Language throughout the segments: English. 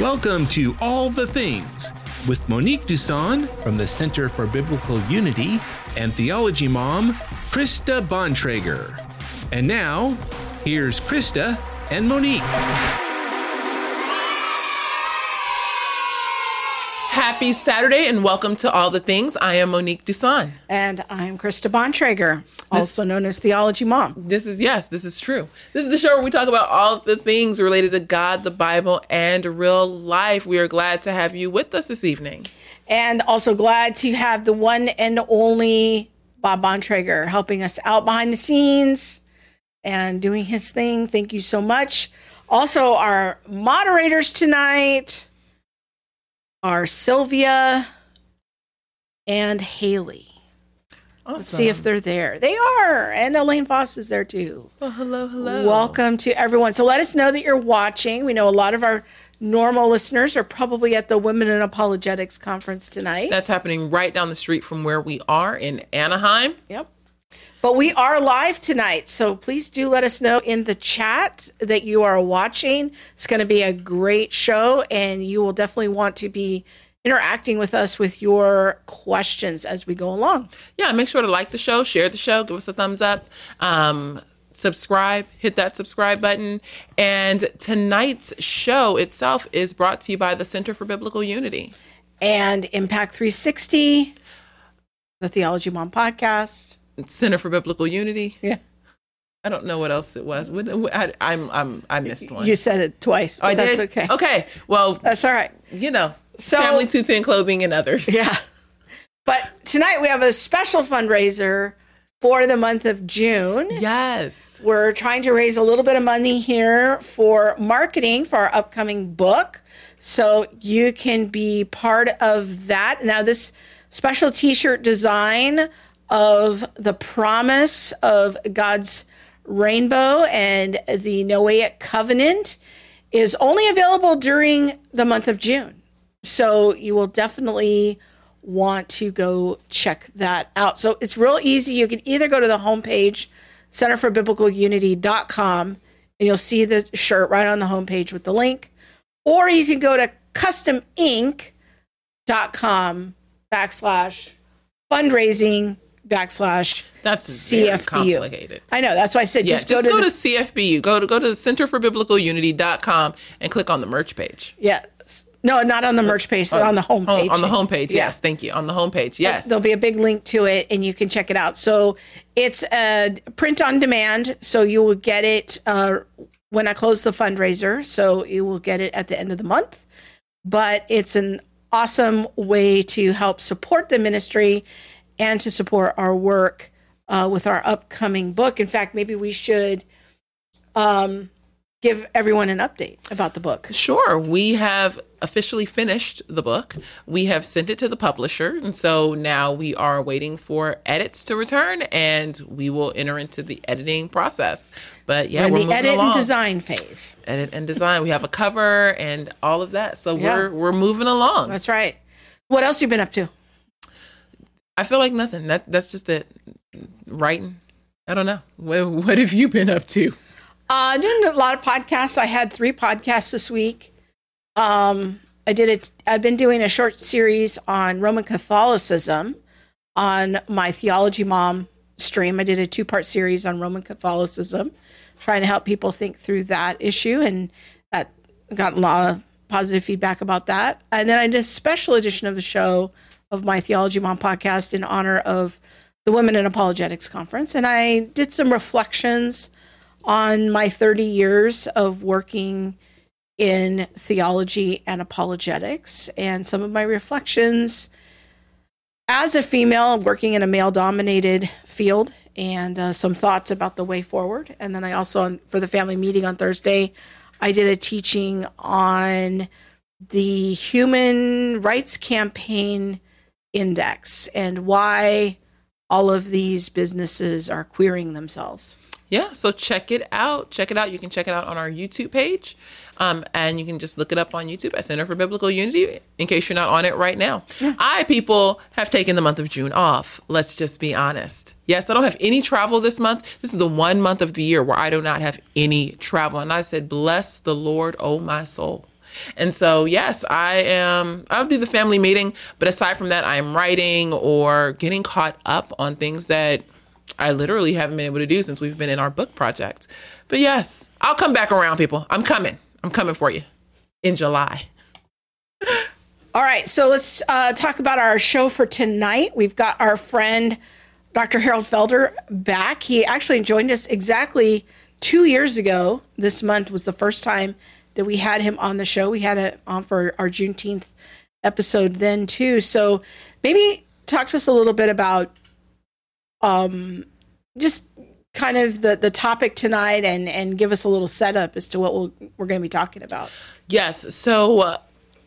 Welcome to All the Things with Monique Duson from the Center for Biblical Unity and Theology Mom, Krista Bontrager. And now, here's Krista and Monique. Happy Saturday and welcome to All the Things. I am Monique Duson. And I'm Krista Bontrager, also known as Theology Mom. This is, yes, this is true. This is the show where we talk about all the things related to God, the Bible, and real life. We are glad to have you with us this evening. And also glad to have the one and only Bob Bontrager helping us out behind the scenes and doing his thing. Thank you so much. Also, our moderators tonight are Sylvia and Haley. Awesome. Let's see if they're there. They are. And Elaine Voss is there too. Well, hello, hello. Welcome to everyone. So let us know that you're watching. We know a lot of our normal listeners are probably at the Women in Apologetics conference tonight. That's happening right down the street from where we are in Anaheim. Yep. But we are live tonight, so please do let us know in the chat that you are watching. It's going to be a great show, and you will definitely want to be interacting with us with your questions as we go along. Yeah, make sure to like the show, share the show, give us a thumbs up. Um, subscribe, hit that subscribe button. And tonight's show itself is brought to you by the Center for Biblical Unity. And Impact 360, the Theology Mom podcast. Center for Biblical Unity. Yeah. I don't know what else it was. I, I'm, I'm, I missed one. You said it twice. Oh, I that's did? okay. Okay. Well, That's all right. you know, So- family two ten clothing and others. Yeah. But tonight we have a special fundraiser for the month of June. Yes. We're trying to raise a little bit of money here for marketing for our upcoming book. So you can be part of that. Now, this special t shirt design of the promise of God's rainbow and the Noahic covenant is only available during the month of June. So you will definitely want to go check that out. So it's real easy. You can either go to the homepage, centerforbiblicalunity.com, and you'll see the shirt right on the homepage with the link. Or you can go to customink.com backslash fundraising backslash That's very CFBU. complicated. I know. That's why I said Yeah, just, go to, go the, to CFBU. Go to go to the Center for Biblical Unity.com and click on the merch page. yeah. No, not on the merch page, on the Home- homepage. on the homepage, Yeah. yes. Thank you. On the homepage, yes. There'll be a big link to it and you can check it out. So it's a print on demand. So you will get it uh, when I close the fundraiser. So you will get it at the end of the month. But it's an awesome way to help support the ministry and to support our work uh, with our upcoming book. In fact, maybe we should um, give everyone an update about the book. Sure. We have officially finished the book. We have sent it to the publisher. And so now we are waiting for edits to return and we will enter into the editing process. But yeah, in we're the edit along. and design phase. edit and design. We have a cover and all of that. So Yeah. we're we're moving along. That's right. What else you been up to? I feel like nothing. That that's just it. Writing. I don't know. What, what have you been up to? Uh, doing a lot of podcasts. I had three podcasts this week. Um, I did it. I've been doing a short series on Roman Catholicism on my Theology Mom stream. I did a two part series on Roman Catholicism, trying to help people think through that issue, and that got a lot of positive feedback about that. And then I did a special edition of the show of my Theology Mom podcast in honor of the Women in Apologetics Conference, and I did some reflections on my 30 years of working in theology and apologetics and some of my reflections as a female working in a male dominated field and uh, some thoughts about the way forward. And then I also, for the family meeting on Thursday, I did a teaching on the Human Rights Campaign Index and why all of these businesses are queering themselves. Yeah, so check it out. Check it out. You can check it out on our YouTube page. Um, and you can just look it up on YouTube at Center for Biblical Unity in case you're not on it right now. I, people, have taken the month of June off. Let's just be honest. Yes, I don't have any travel this month. This is the one month of the year where I do not have any travel. And I said, Bless the Lord, oh my soul. And so, yes, I am, I'll do the family meeting. But aside from that, I'm writing or getting caught up on things that I literally haven't been able to do since we've been in our book project. But yes, I'll come back around, people. I'm coming. I'm coming for you in July. All right, so let's uh, talk about our show for tonight. We've got our friend Dr. Harold Felder back. He actually joined us exactly two years ago. This month was the first time that we had him on the show. We had it on for our Juneteenth episode then too. So maybe talk to us a little bit about um, just kind of the the topic tonight and and give us a little setup as to what we'll, we're going to be talking about. Yes. So uh,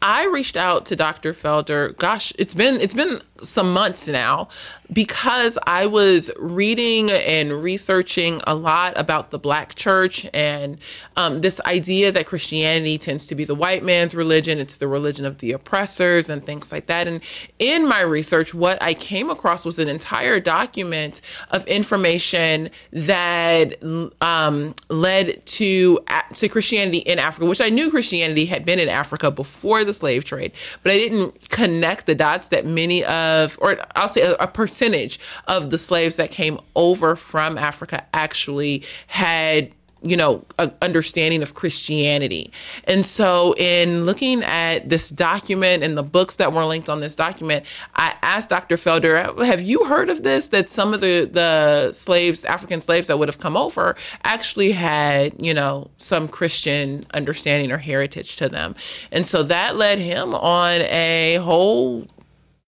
I reached out to Dr. Felder. Gosh, it's been it's been some months now because I was reading and researching a lot about the Black church and um, this idea that Christianity tends to be the white man's religion, it's the religion of the oppressors, and things like that. And in my research, what I came across was an entire document of information that um, led to to Christianity in Africa, which I knew Christianity had been in Africa before the slave trade, but I didn't connect the dots that many of of, or I'll say a, a percentage of the slaves that came over from Africa actually had you know, understanding of Christianity. And so, in looking at this document and the books that were linked on this document, I asked Dr. Felder, "Have you heard of this? That some of the the slaves, African slaves that would have come over, actually had you know some Christian understanding or heritage to them." And so that led him on a whole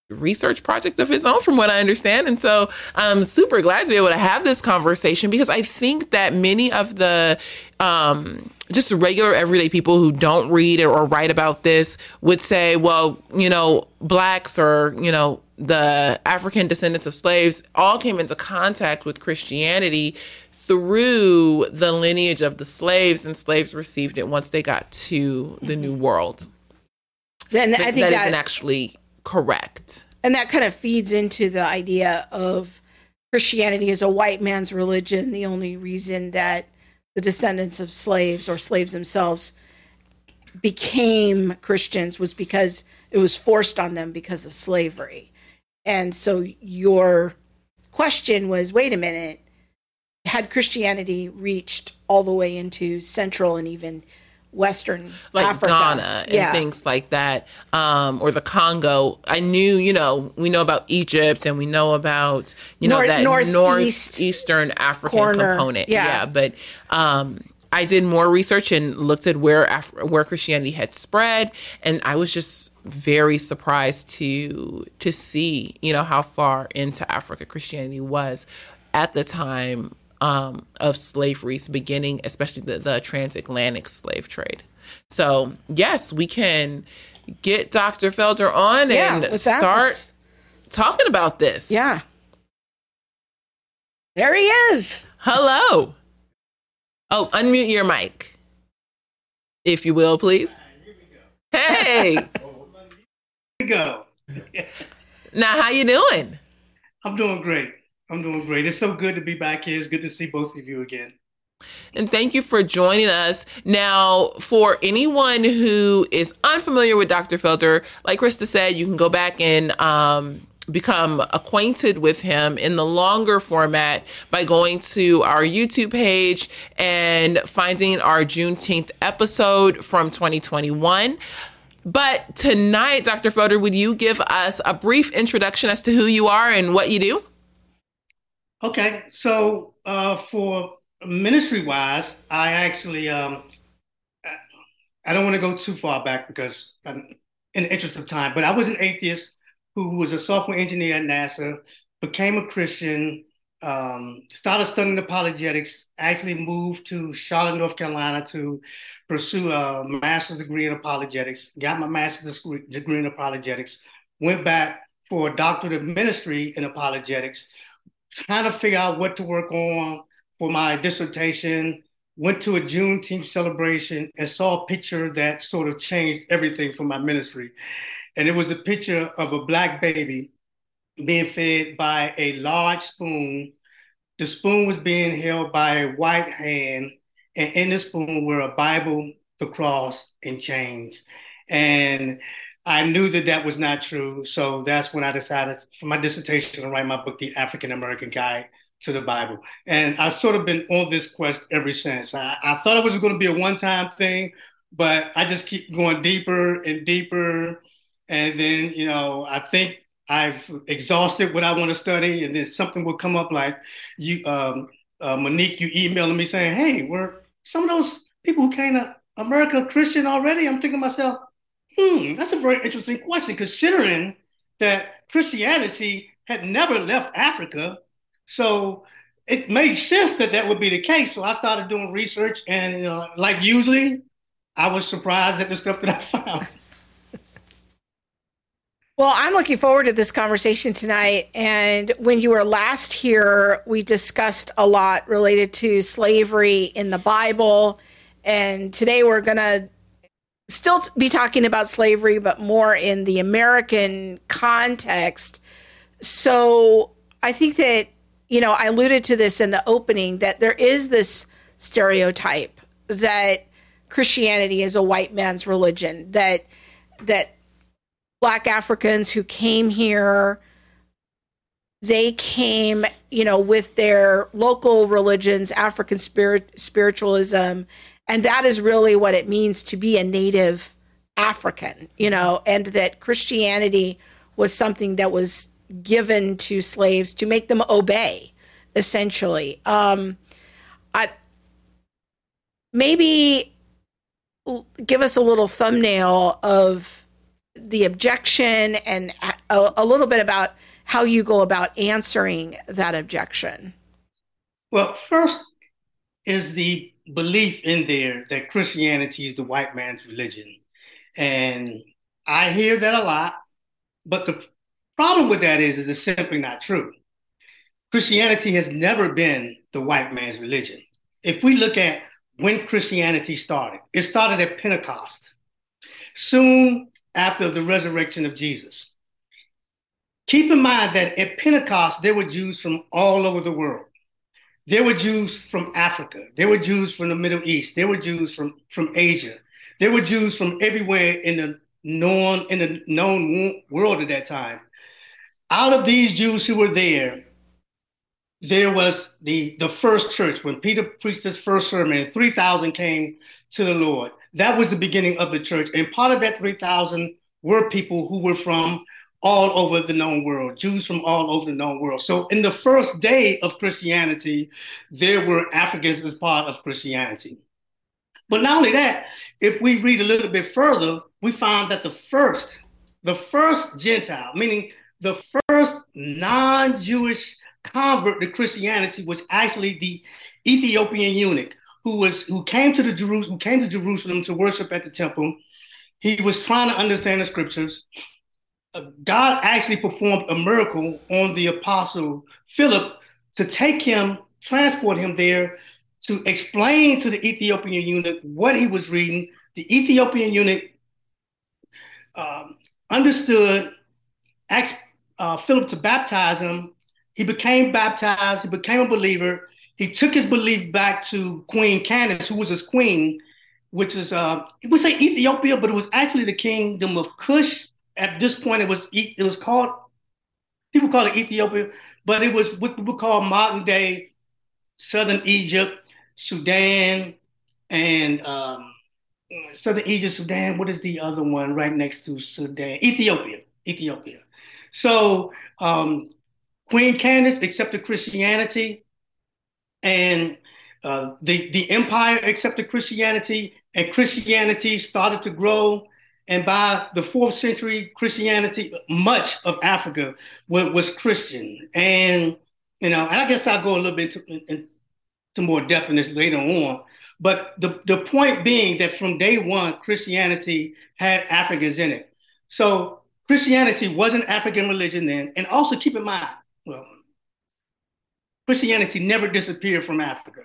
research project of his own from what I understand. And so I'm super glad to be able to have this conversation because I think that many of the um, just regular everyday people who don't read or write about this would say, well, you know, blacks or, you know, the African descendants of slaves all came into contact with Christianity through the lineage of the slaves and slaves received it once they got to the new world. Then I think that, that isn't actually correct. And that kind of feeds into the idea of Christianity as a white man's religion. The only reason that the descendants of slaves or slaves themselves became Christians was because it was forced on them because of slavery. And so your question was wait a minute, had Christianity reached all the way into Central and even Western like Africa. Ghana and yeah. things like that, um, or the Congo. I knew, you know, we know about Egypt and we know about, you know, North- that northeast northeastern African corner. component. Yeah. but um, I did more research and looked at where Af- where Christianity had spread, and I was just very surprised to to see, you know, how far into Africa Christianity was at the time um, of slavery's beginning, especially the, the transatlantic slave trade. So, yes, we can get Dr. Felder on Yeah, and with that, start talking about this. Yeah. There he is. Hello. Oh, unmute your mic, if you will, please. Hey, we go. now how you doing? I'm doing great. I'm doing great. It's so good to be back here. It's good to see both of you again. And thank you for joining us. Now, for anyone who is unfamiliar with Dr. Felder, like Krista said, you can go back and um, become acquainted with him in the longer format by going to our YouTube page and finding our Juneteenth episode from 2021. But tonight, Dr. Felder, would you give us a brief introduction as to who you are and what you do? Okay, so uh, for ministry wise, I actually um, I don't want to go too far back because I'm, in the interest of time, but I was an atheist who was a software engineer at NASA, became a Christian, um, started studying apologetics, actually moved to Charlotte, North Carolina to pursue a master's degree in apologetics, got my master's degree in apologetics, went back for a doctorate of ministry in apologetics, trying to figure out what to work on for my dissertation, went to a Juneteenth celebration and saw a picture that sort of changed everything for my ministry. And it was a picture of a black baby being fed by a large spoon. The spoon was being held by a white hand, and in the spoon were a Bible the cross and chains. And I knew that that was not true. So that's when I decided for my dissertation to write my book, The African American Guide to the Bible. And I've sort of been on this quest ever since. I, I thought it was going to be a one time thing, but I just keep going deeper and deeper. And then, you know, I think I've exhausted what I want to study, and then something will come up like you, um, uh, Monique, you emailing me saying, "Hey, were some of those people who came to America Christian already?" I'm thinking myself, "Hmm, that's a very interesting question, considering that Christianity had never left Africa, so it made sense that that would be the case." So I started doing research, and you know, like usually, I was surprised at the stuff that I found. Well, I'm looking forward to this conversation tonight. And when you were last here, we discussed a lot related to slavery in the Bible. And today we're going to still be talking about slavery, but more in the American context. So I think that, you know, I alluded to this in the opening that there is this stereotype that Christianity is a white man's religion, that that black Africans who came here they came, you know, with their local religions, African spirit spiritualism, and that is really what it means to be a native African, you know, and that Christianity was something that was given to slaves to make them obey, essentially. Um, I maybe give us a little thumbnail of the objection and a, a, little bit about how you go about answering that objection. Well, first is the belief in there that Christianity is the white man's religion. And I hear that a lot, but the problem with that is, is it's simply not true. Christianity has never been the white man's religion. If we look at when Christianity started, it started at Pentecost. Soon after the resurrection of Jesus. Keep in mind that at Pentecost, there were Jews from all over the world. There were Jews from Africa. There were Jews from the Middle East. There were Jews from, from Asia. There were Jews from everywhere in the known in the known world at that time. Out of these Jews who were there, there was the, the first church when Peter preached his first sermon, 3,000 came to the Lord that was the beginning of the church. And part of that 3,000 were people who were from all over the known world, Jews from all over the known world. So in the first day of Christianity, there were Africans as part of Christianity. But not only that, if we read a little bit further, we find that the first, the first Gentile, meaning the first non-Jewish convert to Christianity was actually the Ethiopian eunuch who was who came to the Jerusalem who came to Jerusalem to worship at the temple. He was trying to understand the scriptures. God actually performed a miracle on the apostle Philip to take him, transport him there to explain to the Ethiopian eunuch what he was reading. The Ethiopian eunuch um, understood, asked uh, Philip to baptize him. He became baptized. He became a believer he took his belief back to Queen Candace, who was his queen, which is uh, we say Ethiopia, but it was actually the kingdom of Cush. At this point, it was it was called people call it Ethiopia, but it was what we call modern day southern Egypt, Sudan, and um, southern Egypt, Sudan. What is the other one right next to Sudan? Ethiopia. Ethiopia. So um, Queen Candace accepted Christianity and uh, the the empire accepted Christianity, and Christianity started to grow. And by the fourth century, Christianity, much of Africa was, was Christian. And you know, and I guess I'll go a little bit into, more definiteness later on. But the, the point being that from day one, Christianity had Africans in it. So Christianity was an African religion then. And also keep in mind, well, Christianity never disappeared from Africa.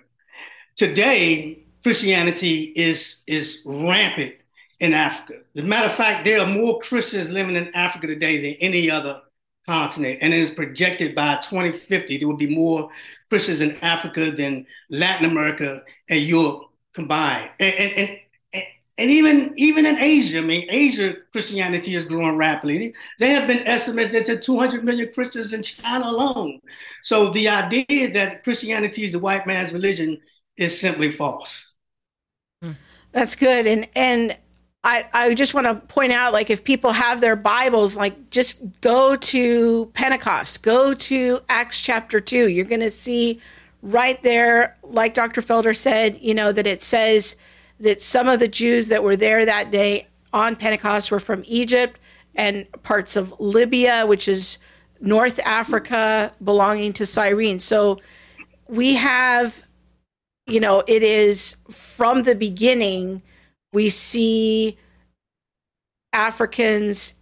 Today, Christianity is, is rampant in Africa. As a matter of fact, there are more Christians living in Africa today than any other continent. And it is projected by 2050 there will be more Christians in Africa than Latin America and Europe combined. And, and, and, and even even in Asia, I mean, Asia Christianity is growing rapidly. There have been estimates that there are 200 million Christians in China alone. So the idea that Christianity is the white man's religion is simply false. Hmm. That's good, and and I, I just want to point out like if people have their bibles like just go to pentecost go to acts chapter 2 you're going to see right there like dr felder said you know that it says that some of the jews that were there that day on pentecost were from egypt and parts of libya which is north africa belonging to cyrene. So we have you know it is from the beginning we see Africans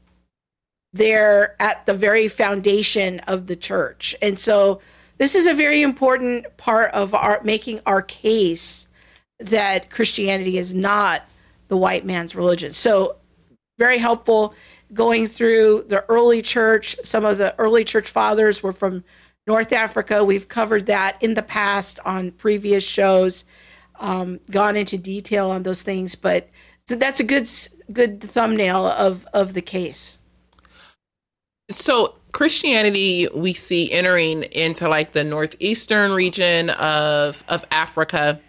there at the very foundation of the church. And so this is a very important part of our making our case that Christianity is not the white man's religion. So very helpful going through the early church. Some of the early church fathers were from North Africa. We've covered that in the past on previous shows, um, gone into detail on those things, but so that's a good good thumbnail of of the case. So Christianity we see entering into like the northeastern region of of Africa.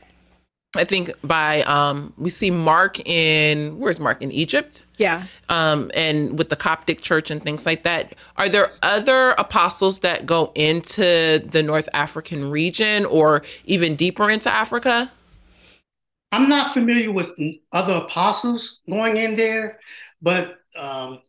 I think by um we see Mark in where's Mark in Egypt? Yeah. Um and with the Coptic church and things like that. Are there other apostles that go into the North African region or even deeper into Africa? I'm not familiar with other apostles going in there, but um,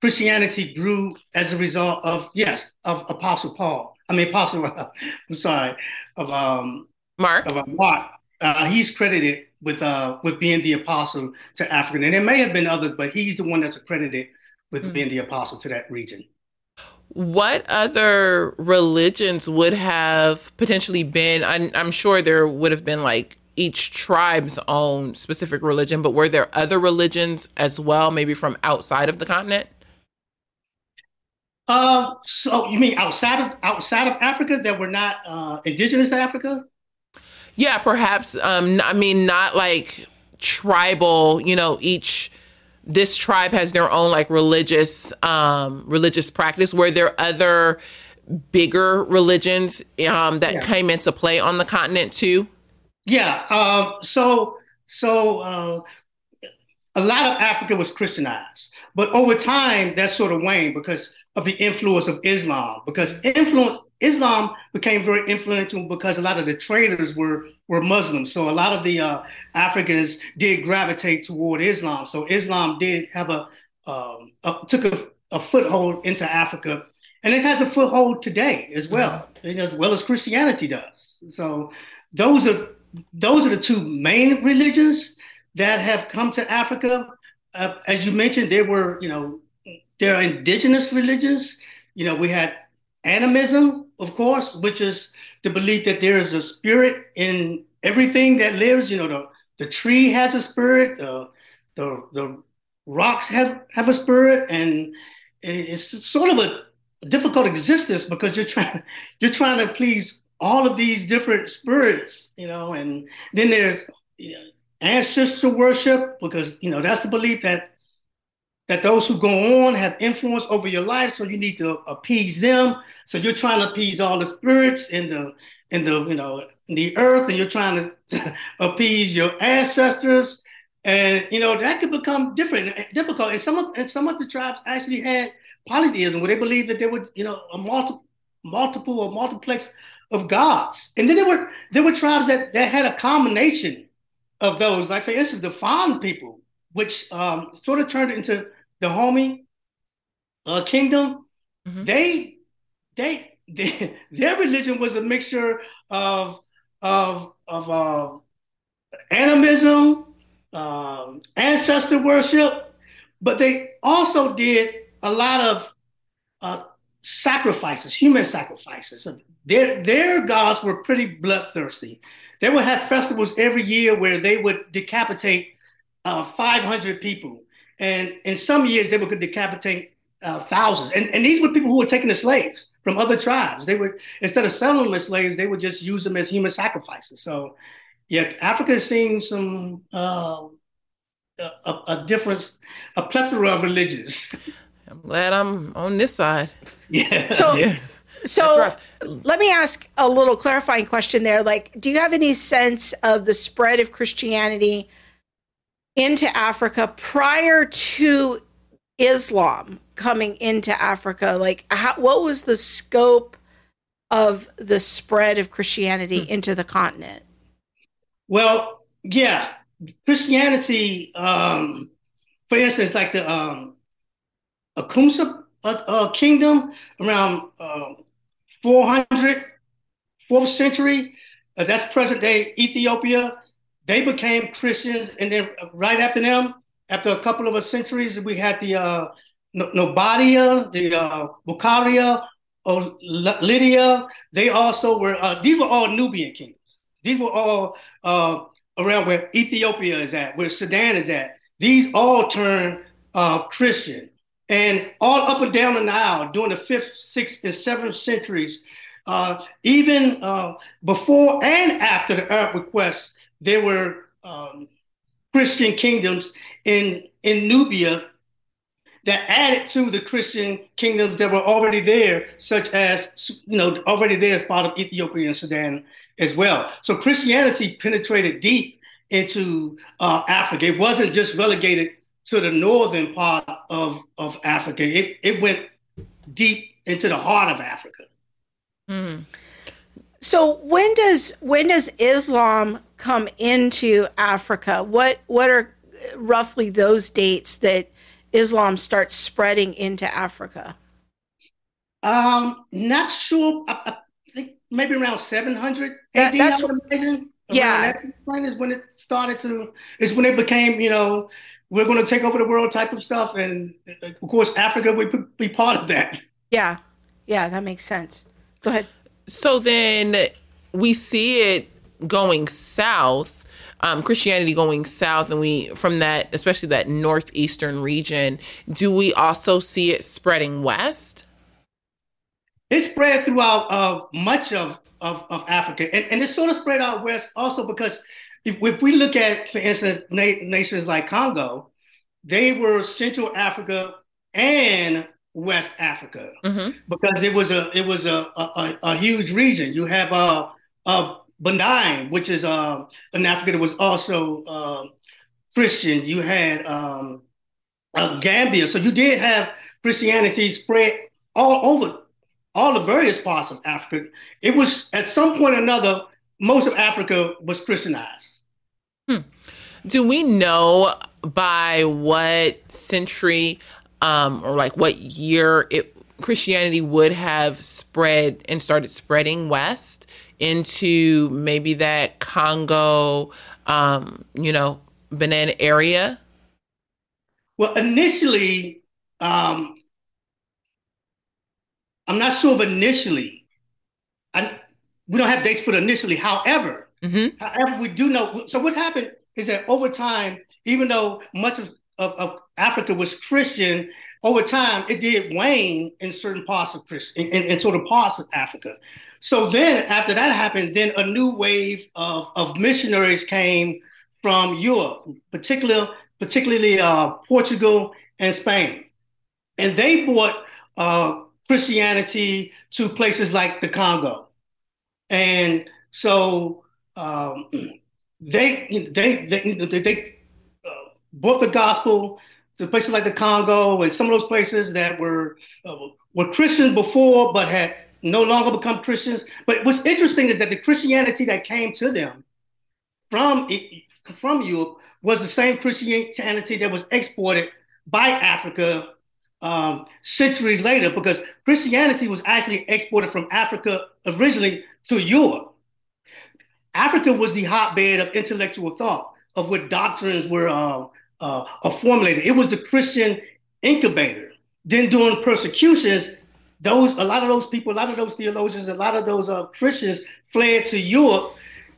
Christianity grew as a result of yes of Apostle Paul. I mean Apostle. I'm sorry of um, Mark. Of uh, Mark. Uh, he's credited with uh, with being the apostle to Africa, and there may have been others, but he's the one that's accredited with mm-hmm. being the apostle to that region. What other religions would have potentially been? I'm, I'm sure there would have been like each tribe's own specific religion, but were there other religions as well, maybe from outside of the continent? Uh, so you mean outside of outside of Africa that were not uh, indigenous to Africa? Yeah, perhaps. Um, I mean, not like tribal. You know, each this tribe has their own like religious um, religious practice. Were there other bigger religions um, that yeah. came into play on the continent too? Yeah. Uh, so so uh, a lot of Africa was Christianized, but over time that sort of waned because of the influence of Islam. Because influence Islam became very influential because a lot of the traders were were Muslims. So a lot of the uh, Africans did gravitate toward Islam. So Islam did have a, um, a took a, a, foothold into Africa, and it has a foothold today as well, mm-hmm. as well as Christianity does. So those are those are the two main religions that have come to Africa. Uh, as you mentioned, there were, you know, there are indigenous religions. You know, we had animism, of course, which is the belief that there is a spirit in everything that lives. You know, the, the tree has a spirit, uh, the the rocks have have a spirit, and it's sort of a difficult existence because you're trying you're trying to please all of these different spirits, you know, and then there's you know, ancestor worship because you know that's the belief that that those who go on have influence over your life, so you need to appease them. So you're trying to appease all the spirits in the in the you know the earth, and you're trying to appease your ancestors, and you know that could become different, eh, difficult. And some of and some of the tribes actually had polytheism, where they believed that there would you know a multiple multiple or multiplex of gods. And then there were there were tribes that, that had a combination of those. Like for instance, the Fon people, which um, sort of turned into the Dahomey uh, kingdom. Mm-hmm. They, they they their religion was a mixture of of of uh, animism, um, ancestor worship, but they also did a lot of uh, sacrifices, human sacrifices. Their their gods were pretty bloodthirsty. They would have festivals every year where they would decapitate uh, 500 people, and in some years they would decapitate uh, thousands. And and these were people who were taking the slaves from other tribes. They would instead of selling them as slaves, they would just use them as human sacrifices. So, yeah, Africa has seen some uh, a, a, a difference, a plethora of religions. I'm glad I'm on this side. Yeah. So, Yeah. So let me ask a little clarifying question there. Like, do you have any sense of the spread of Christianity into Africa prior to Islam coming into Africa? Like, how, what was the scope of the spread of Christianity into the continent? Well, yeah, Christianity. Um, for instance, like the um, Akumsa uh, uh, kingdom around uh, 400, 4th century. Uh, that's present day Ethiopia. They became Christians, and then right after them, after a couple of uh, centuries, we had the uh, Nobadia, the uh, Makuria, or Lydia. They also were. Uh, these were all Nubian kingdoms. These were all uh, around where Ethiopia is at, where Sudan is at. These all turned uh, Christian. And all up and down the Nile during the fifth, sixth, and seventh centuries, uh, even uh, before and after the Arab request, there were um, Christian kingdoms in, in Nubia that added to the Christian kingdoms that were already there, such as, you know, already there as part of Ethiopia and Sudan as well. So Christianity penetrated deep into uh, Africa. It wasn't just relegated to the northern part of, of Africa. It, it went deep into the heart of Africa. So when does when does Islam come into Africa? What what are roughly those dates that Islam starts spreading into Africa? Um, not sure. I, I think maybe around 700 That- AD. that's would imagine. Yeah. that time when it started to. Is when it became, you know, we're going to take over the world type of stuff, and uh, of course, Africa would be part of that. Yeah. Yeah, that makes sense. Go ahead. So then we see it going south, um, Christianity going south, and we from that, especially that northeastern region. Do we also see it spreading west? It spread throughout uh, much of, of, of Africa, and, and it sort of spread out west also because if, if we look at, for instance, na- nations like Congo, they were Central Africa and West Africa Mm-hmm. because it was a it was a a, a, a huge region. You have uh, uh Benin, which is uh, an Africa that was also uh, Christian. You had um, uh, Gambia, so you did have Christianity spread all over all the various parts of Africa. It was at some point or another, most of Africa was Christianized. Do we know by what century um, or like what year it Christianity would have spread and started spreading west into maybe that Congo, um, you know, Benin area? Well, initially, um, I'm not sure of initially. I, we don't have dates for initially. However, Mm-hmm. however, we do know. So what happened is that over time, even though much of, of, of Africa was Christian, over time it did wane in certain parts of Christian, in, in, sort of parts of Africa. So then, after that happened, then a new wave of, of missionaries came from Europe, particular, particularly uh, Portugal and Spain, and they brought uh, Christianity to places like the Congo, and so um, they they they, they uh, brought the gospel to places like the Congo and some of those places that were uh, were Christians before but had no longer become Christians. But what's interesting is that the Christianity that came to them from from Europe was the same Christianity that was exported by Africa um, centuries later, because Christianity was actually exported from Africa originally to Europe. Africa was the hotbed of intellectual thought, of what doctrines were uh, uh, formulated. It was the Christian incubator. Then during persecutions, those a lot of those people, a lot of those theologians, a lot of those uh, Christians fled to Europe,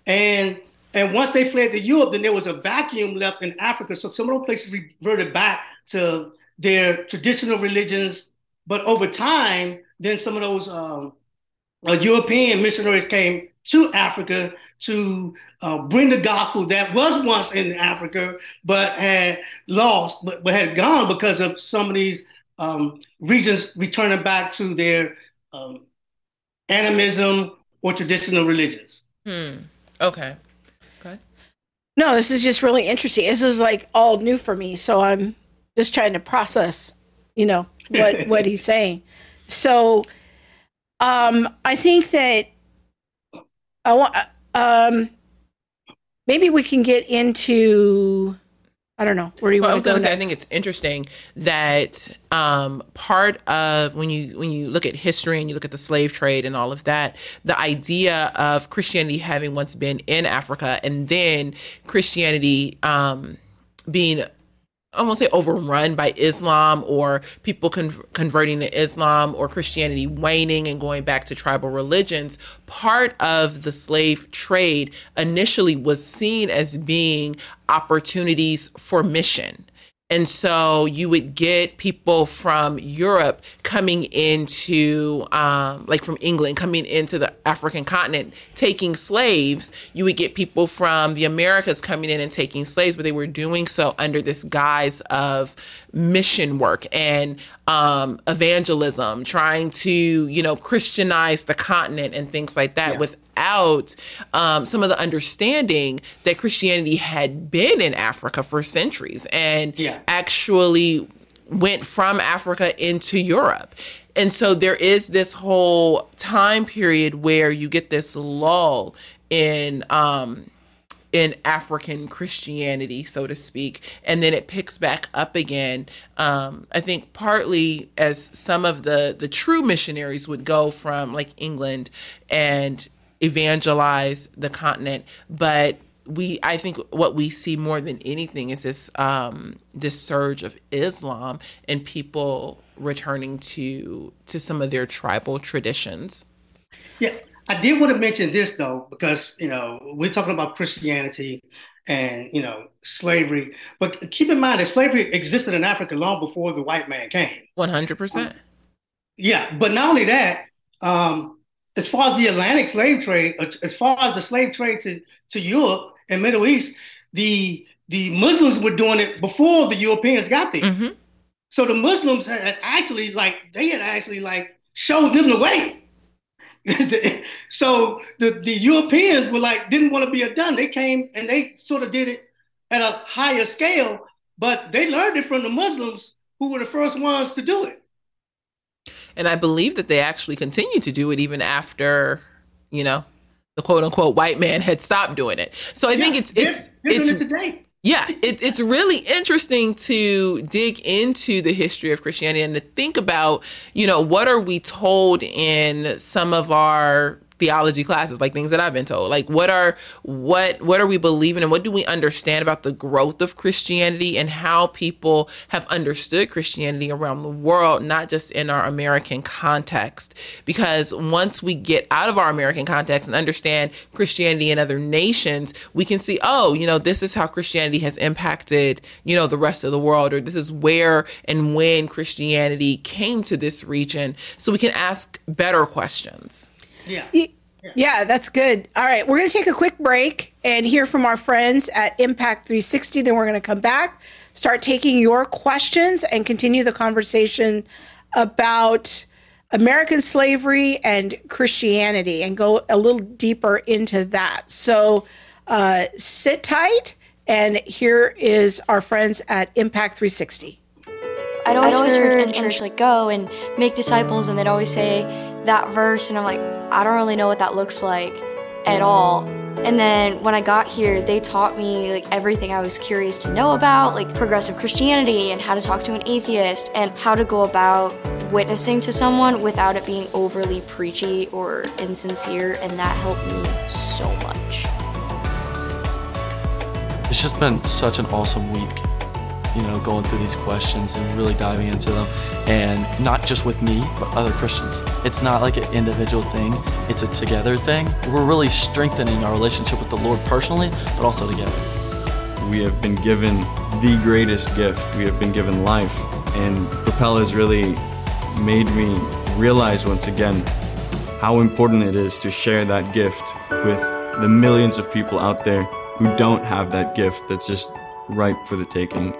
and and once they fled to Europe, then there was a vacuum left in Africa. So some of those places reverted back to their traditional religions, but over time, then some of those um, uh, European missionaries came to Africa to uh, bring the gospel that was once in Africa but had lost, but, but had gone because of some of these um, regions returning back to their um, animism or traditional religions. Hmm. Okay. Okay. No, this is just really interesting. This is like all new for me, so I'm just trying to process, you know, what what he's saying. So, um, I think that I want um maybe we can get into I don't know where do you Well, want to go going say, I think it's interesting that um, part of when you when you look at history and you look at the slave trade and all of that, the idea of Christianity having once been in Africa and then Christianity um, being I won't say overrun by Islam or people con- converting to Islam or Christianity waning and going back to tribal religions. Part of the slave trade initially was seen as being opportunities for mission. And so you would get people from Europe coming into, um, like from England, coming into the African continent, taking slaves. You would get people from the Americas coming in and taking slaves, but they were doing so under this guise of mission work and um, evangelism, trying to, you know, Christianize the continent and things like that Yeah. with out um, some of the understanding that Christianity had been in Africa for centuries and Yeah. actually went from Africa into Europe. And so there is this whole time period where you get this lull in um, in African Christianity, so to speak, and then it picks back up again. Um, I think partly as some of the the true missionaries would go from like England and evangelize the continent, but we I think what we see more than anything is this um, this surge of Islam and people returning to to some of their tribal traditions. Yeah, I did want to mention this though, because you know we're talking about Christianity and you know slavery, but keep in mind that slavery existed in Africa long before the white man came. One hundred percent. Yeah, but not only that, um, as far as the Atlantic slave trade, uh, as far as the slave trade to, to Europe and Middle East, the the Muslims were doing it before the Europeans got there. hmm So the Muslims had actually like they had actually like showed them the way. so the, the Europeans were like didn't want to be a done. They came and they sort of did it at a higher scale, but they learned it from the Muslims who were the first ones to do it. And I believe that they actually continue to do it even after, you know, the quote unquote white man had stopped doing it. So I think Yeah, it's it's it's it today. yeah, it, it's really interesting to dig into the history of Christianity and to think about, you know, what are we told in some of our theology classes, like things that I've been told. Like what are what what are we believing and what do we understand about the growth of Christianity and how people have understood Christianity around the world, not just in our American context. Because once we get out of our American context and understand Christianity in other nations, we can see, oh, you know, this is how Christianity has impacted, you know, the rest of the world, or this is where and when Christianity came to this region. So we can ask better questions. Yeah. Y- Yeah, that's good. All right, we're going to take a quick break and hear from our friends at Impact 360. Then we're going to come back, start taking your questions, and continue the conversation about American slavery and Christianity and go a little deeper into that. So uh, sit tight, and here is our friends at Impact 360. I'd always, heard in church like go and make disciples, and they'd always say that verse, and I'm like, I don't really know what that looks like at all. And then when I got here, they taught me like everything I was curious to know about, like progressive Christianity and how to talk to an atheist and how to go about witnessing to someone without it being overly preachy or insincere, and that helped me so much. It's just been such an awesome week, you know, going through these questions and really diving into them. And not just with me, but other Christians. It's not like an individual thing, it's a together thing. We're really strengthening our relationship with the Lord personally, but also together. we have been given the greatest gift. We have been given life. And Propel has really made me realize once again how important it is to share that gift with the millions of people out there who don't have that gift that's just ripe for the taking.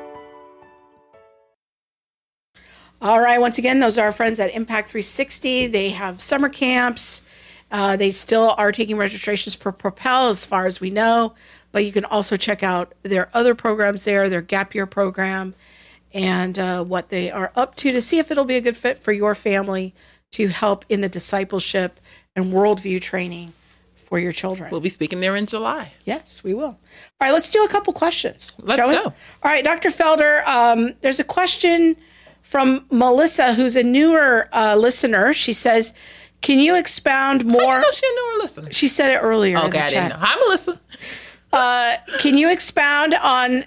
All right. Once again, those are our friends at Impact 360. They have summer camps. Uh, they still are taking registrations for Propel, as far as we know. But you can also check out their other programs there, their Gap Year program, and uh, what they are up to to see if it'll be a good fit for your family to help in the discipleship and worldview training for your children. We'll be speaking there in July. Yes, we will. All right, let's do a couple questions. Let's go. All right, Dr. Felder, um, there's a question from Melissa, who's a newer uh, listener. She says, "Can you expound more?" Oh, she a newer listener. She said it earlier. in Okay, the I chat. didn't know. Hi, Melissa. Uh, can you expound on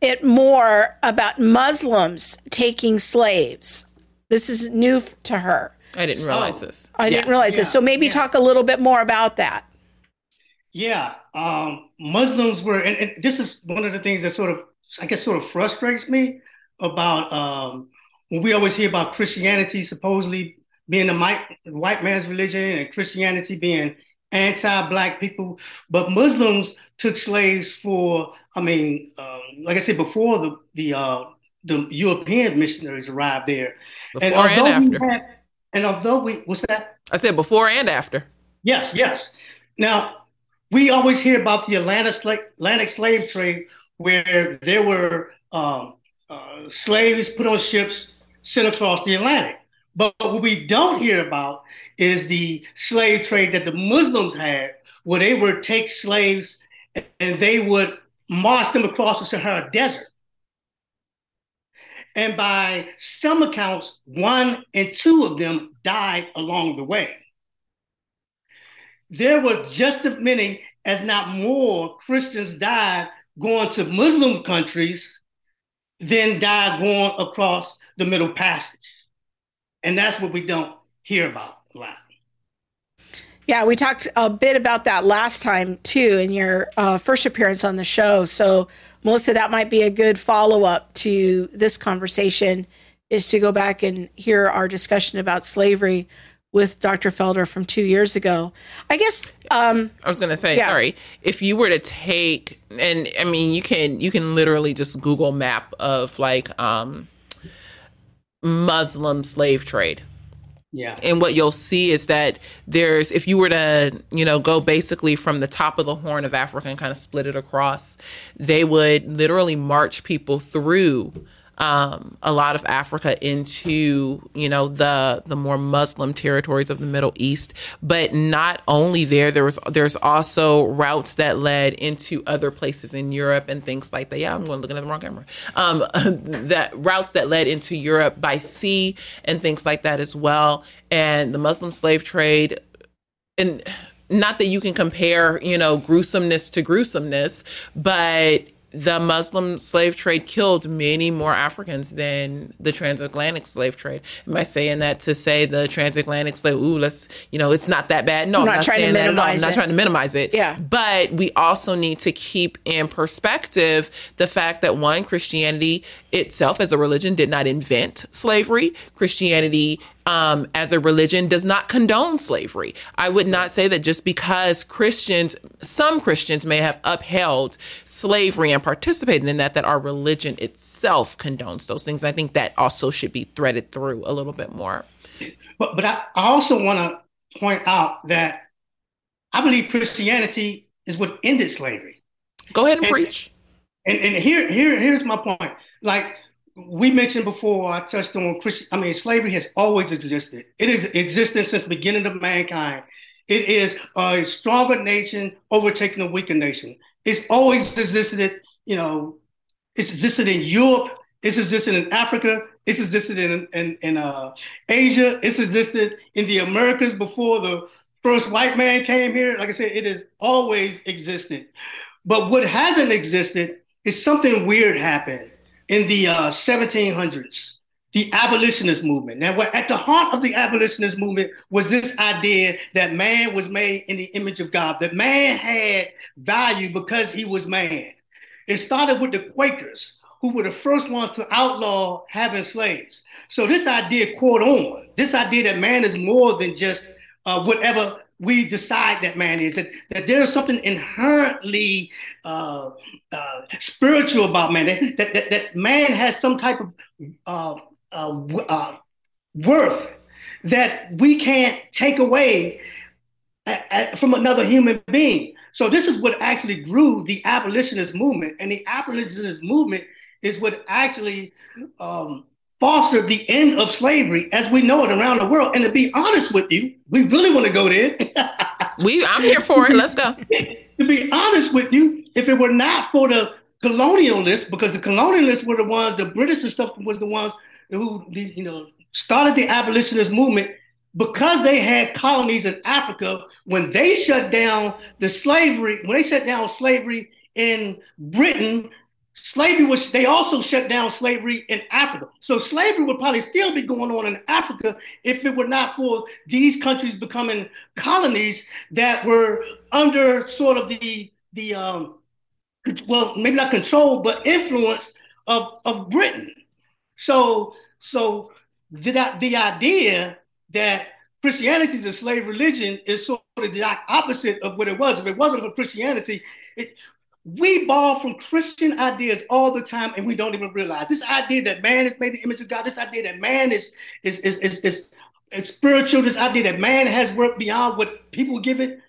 it more about Muslims taking slaves? This is new f- to her. I didn't realize this. I didn't Yeah. realize this. So maybe talk a little bit more about that. Yeah, um, Muslims were, and, and this is one of the things that sort of, I guess, sort of frustrates me about um, when we always hear about Christianity supposedly being the white, man's religion and Christianity being anti-black people, but Muslims took slaves for, I mean, um, like I said before, the the uh, the European missionaries arrived there, Before and although we after. had- and although we, what's that? I said before and after. Yes, yes. Now, we always hear about the sla- Atlantic slave trade where there were um, uh, slaves put on ships sent across the Atlantic. But what we don't hear about is the slave trade that the Muslims had, where they would take slaves and they would march them across the Sahara Desert. And by some accounts, one and two of them died along the way there were just as many, as not more, Christians died going to Muslim countries than died going across the Middle Passage. And that's what we don't hear about a lot. Yeah, we talked a bit about that last time too in your uh, first appearance on the show. So, Melissa, that might be a good follow up to this conversation is to go back and hear our discussion about slavery with Dr. Felder from two years ago. I guess um, I was gonna say, Yeah. sorry. If you were to take, and I mean, you can you can literally just Google map of like um, Muslim slave trade, Yeah. and what you'll see is that there's if you were to you know go basically from the top of the horn of africa and kind of split it across they would literally march people through um, a lot of Africa into you know the the more Muslim territories of the Middle East, but not only there. There was there's also routes that led into other places in Europe and things like that. Yeah, I'm going to look at the wrong camera. Um, that routes that led into Europe by sea and things like that as well. And the Muslim slave trade and not that you can compare, you know, gruesomeness to gruesomeness, but the Muslim slave trade killed many more Africans than the transatlantic slave trade. Am I saying that to say the transatlantic slave? Ooh, let's you know, it's not that bad. No, I'm I'm not not saying that at. I'm not trying to minimize it. Yeah. But we also need to keep in perspective the fact that one, Christianity itself as a religion did not invent slavery. Christianity um, as a religion does not condone slavery. I would not say that just because Christians, some Christians may have upheld slavery and participated in that, that our religion itself condones those things. I think that also should be threaded through a little bit more. But but I, also want to point out that I believe Christianity is what ended slavery. Go ahead and And- preach. And and here here here's my point. Like we mentioned before, I touched on Christian. I mean, slavery has always existed. It has existed since the beginning of mankind. It is a stronger nation overtaking a weaker nation. It's always existed. You know, it's existed in Europe. It's existed in Africa. It's existed in in, in uh, Asia. It's existed in the Americas before the first white man came here. Like I said, it has always existed. But what hasn't existed is something weird happened in the uh, 1700s, the abolitionist movement. Now, what at the heart of the abolitionist movement was this idea that man was made in the image of God, that man had value because he was man. It started with the Quakers, who were the first ones to outlaw having slaves. So this idea caught on. This idea that man is more than just uh, whatever we decide that man is. That, that there's something inherently uh, uh, spiritual about man. That, that, that, man has some type of uh, uh, uh, worth that we can't take away from another human being. So this is what actually grew the abolitionist movement, and the abolitionist movement is what actually um, fostered the end of slavery as we know it around the world. And to be honest with you, we really want to go there. we, I'm here for it. Let's go. to be honest with you, if it were not for the colonialists, because the colonialists were the ones, the British and stuff was the ones who, you know, started the abolitionist movement because they had colonies in Africa, when they shut down the slavery, when they shut down slavery in Britain, slavery was they also shut down slavery in Africa. So slavery would probably still be going on in Africa if it were not for these countries becoming colonies that were under sort of the the um well maybe not control but influence of of Britain. So so the, the idea that Christianity is a slave religion is sort of the opposite of what it was. If it wasn't for Christianity, it, we borrow from Christian ideas all the time, and we don't even realize this idea that man is made in the image of God. This idea that man is is is is, is, is spiritual. This idea that man has worked beyond what people give it.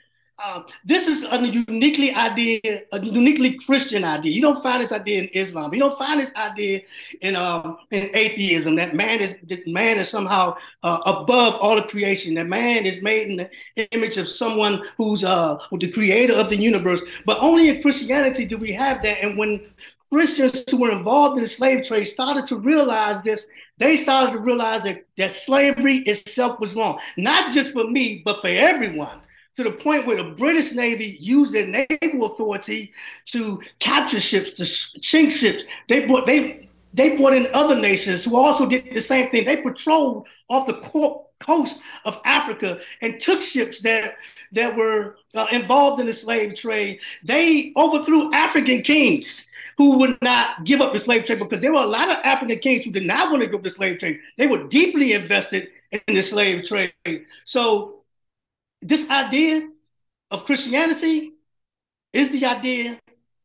Um, this is a uniquely idea, a uniquely Christian idea. You don't find this idea in Islam. You don't find this idea in um, in atheism that man is that man is somehow uh, above all the creation. That man is made in the image of someone who's uh, the creator of the universe. But only in Christianity do we have that. And when Christians who were involved in the slave trade started to realize this, they started to realize that, that slavery itself was wrong, not just for me, but for everyone to the point where the British Navy used their naval authority to capture ships, to sink ships. They brought they they brought in other nations who also did the same thing. They patrolled off the co- coast of Africa and took ships that that were uh, involved in the slave trade. They overthrew African kings who would not give up the slave trade because there were a lot of African kings who did not want to give up the slave trade. They were deeply invested in the slave trade. So this idea of Christianity is the idea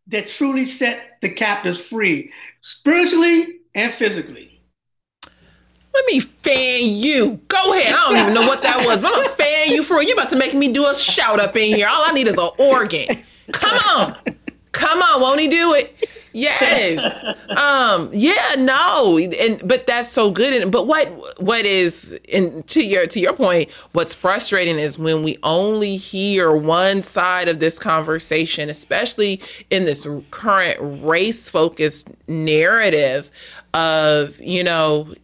that truly set the captives free, spiritually and physically. Let me fan you. Go ahead. I don't even know what that was, but I'm gonna fan you for you about to make me do a shout up in here. All I need is an organ. Come on. Come on, won't he do it? Yes. um, yeah, no. And but that's so good. And but what what is and to your to your point, what's frustrating is when we only hear one side of this conversation, especially in this current race focused narrative of, you know,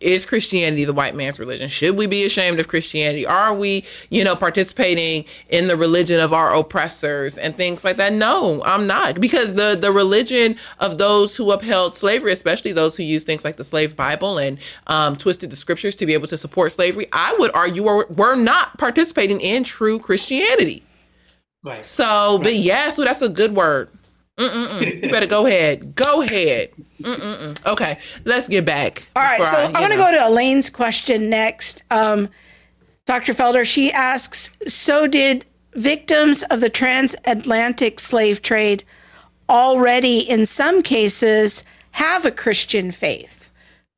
is Christianity the white man's religion? Should we be ashamed of Christianity? Are we, you know, participating in the religion of our oppressors and things like that? No, I'm not. Because the the religion of those who upheld slavery, especially those who use things like the slave Bible and um, twisted the scriptures to be able to support slavery, I would argue we're, we're not participating in true Christianity. Right. So, but yeah, so that's a good word. Mm-mm-mm. You better go ahead. Go ahead. Mm-mm-mm. Okay, let's get back. All right, so I, am going to go to Elaine's question next. Um, Dr. Felder, she asks So, did victims of the transatlantic slave trade already, in some cases, have a Christian faith?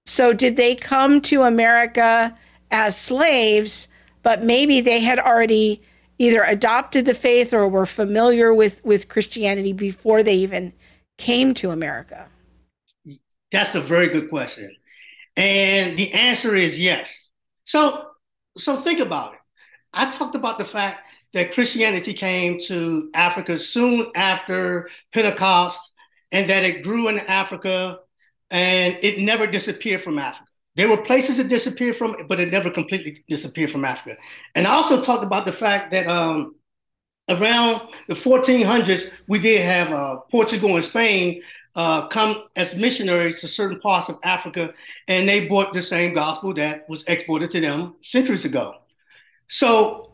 So, did they come to America as slaves, but maybe they had already either adopted the faith or were familiar with, with Christianity before they even came to America? That's a very good question. And the answer is yes. So so think about it. I talked about the fact that Christianity came to Africa soon after Pentecost and that it grew in Africa and it never disappeared from Africa. There were places it disappeared from, but it never completely disappeared from Africa. And I also talked about the fact that um, around the 1400s, we did have uh, Portugal and Spain uh, come as missionaries to certain parts of Africa, and they brought the same gospel that was exported to them centuries ago. So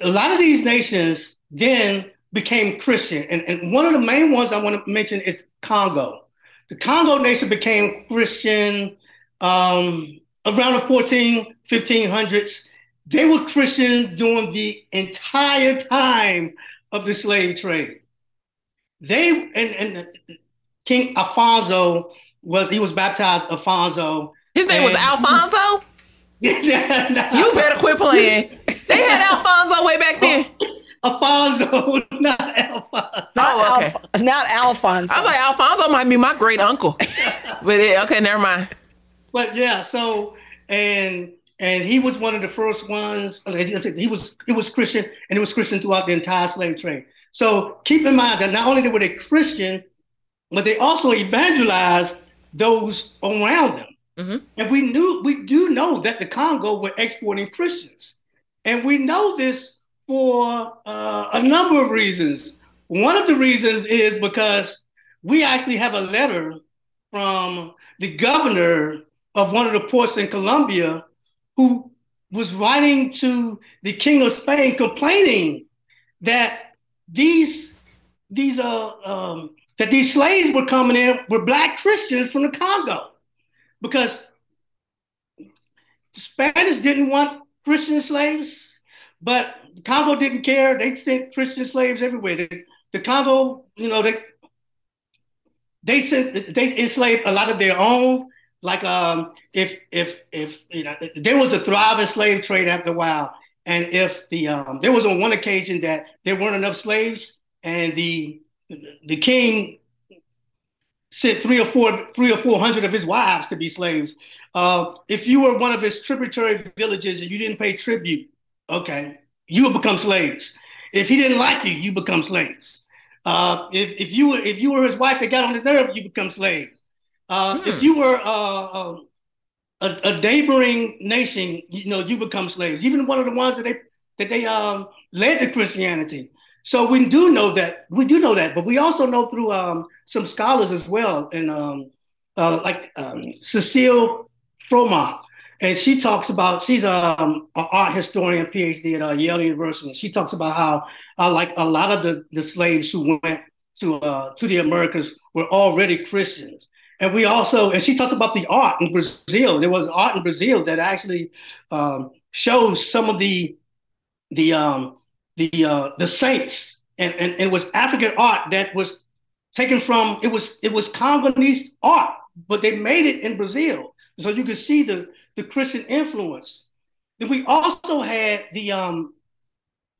a lot of these nations then became Christian. And, and one of the main ones I want to mention is Congo. The Congo nation became Christian um, around the 14, 1500s, they were Christians during the entire time of the slave trade. They and, and King Alfonso was he was baptized Alfonso. His name was Alfonso. Yeah, no. You better quit playing. They had Alfonso way back then. Alfonso, not Alfonso. Oh, okay. Alph- not Alfonso. I was like, Alfonso might be my great uncle. But it, okay, never mind. But yeah, so and and he was one of the first ones. He was he was Christian, and he was Christian throughout the entire slave trade. So keep in mind that not only were they Christian, but they also evangelized those around them. Mm-hmm. And we knew we do know that the Congo were exporting Christians, and we know this for uh, a number of reasons. One of the reasons is because we actually have a letter from the governor of one of the ports in Colombia who was writing to the king of Spain complaining that these these uh um, that these slaves were coming in were black Christians from the Congo because the Spanish didn't want Christian slaves, but the Congo didn't care. They sent Christian slaves everywhere. The Congo, you know, they they sent they enslaved a lot of their own. Like um, if if if you know there was a thriving slave trade after a while, and if the um, there was on one occasion that there weren't enough slaves, and the the king sent three or four three or four hundred of his wives to be slaves. Uh, if you were one of his tributary villages and you didn't pay tribute, okay, you would become slaves. If he didn't like you, you become slaves. Uh, if, if you were if you were his wife that got on his nerve, you become slaves. Uh, If you were uh, um, a, a neighboring nation, you know, you become slaves. Even one of the ones that they that they um, led to Christianity. So we do know that we do know that, but we also know through um, some scholars as well, and um, uh, like um, Cecile Fromont, and she talks about she's um, an art historian, PhD at uh, Yale University. She talks about how uh, like a lot of the, the slaves who went to uh, to the Americas were already Christians. And we also, and she talks about the art in Brazil. There was art in Brazil that actually um, shows some of the the um, the uh, the saints, and, and, and it was African art that was taken from it was it was Congolese art, but they made it in Brazil, so you could see the the Christian influence. Then we also had the um,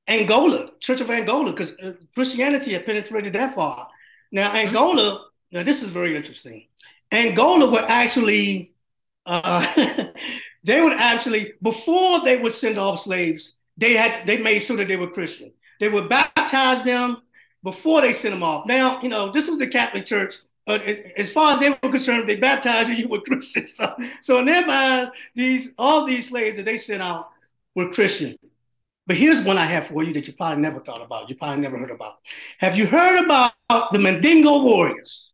Angola Church of Angola because uh, Christianity had penetrated that far. Now Angola, now this is very interesting. Angola would actually, uh, they would actually before they would send off slaves, they had they made sure that they were Christian. They would baptize them before they sent them off. Now, you know, this was the Catholic Church. As far as they were concerned, they baptized you, you were Christian. So, so in their mind, these all these slaves that they sent out were Christian. But here's one I have for you that you probably never thought about. You probably never heard about. Have you heard about the Mandingo Warriors?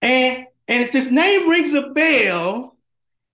And and if this name rings a bell,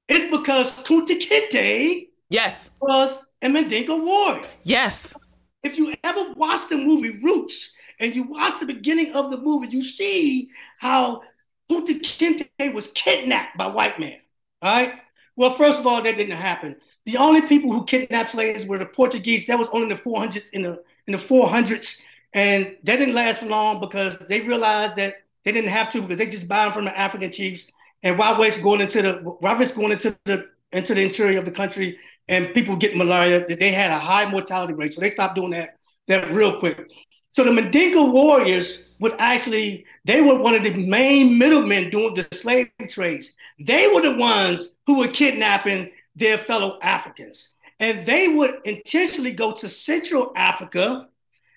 it's because Kunta Kinte Yes. was a Mandingo warrior. Yes. If you ever watch the movie Roots and you watch the beginning of the movie, you see how Kunta Kinte was kidnapped by white men. All right. Well, first of all, that didn't happen. The only people who kidnapped slaves were the Portuguese. That was only in the 400s in the in the 400s, and that didn't last for long because they realized that they didn't have to because they just buy them from the African chiefs. And while waste going into the while it's going into the into the interior of the country, and people get malaria, they had a high mortality rate, so they stopped doing that that real quick. So the Mandingo warriors would actually, they were one of the main middlemen doing the slave trades. They were the ones who were kidnapping their fellow Africans. And they would intentionally go to Central Africa.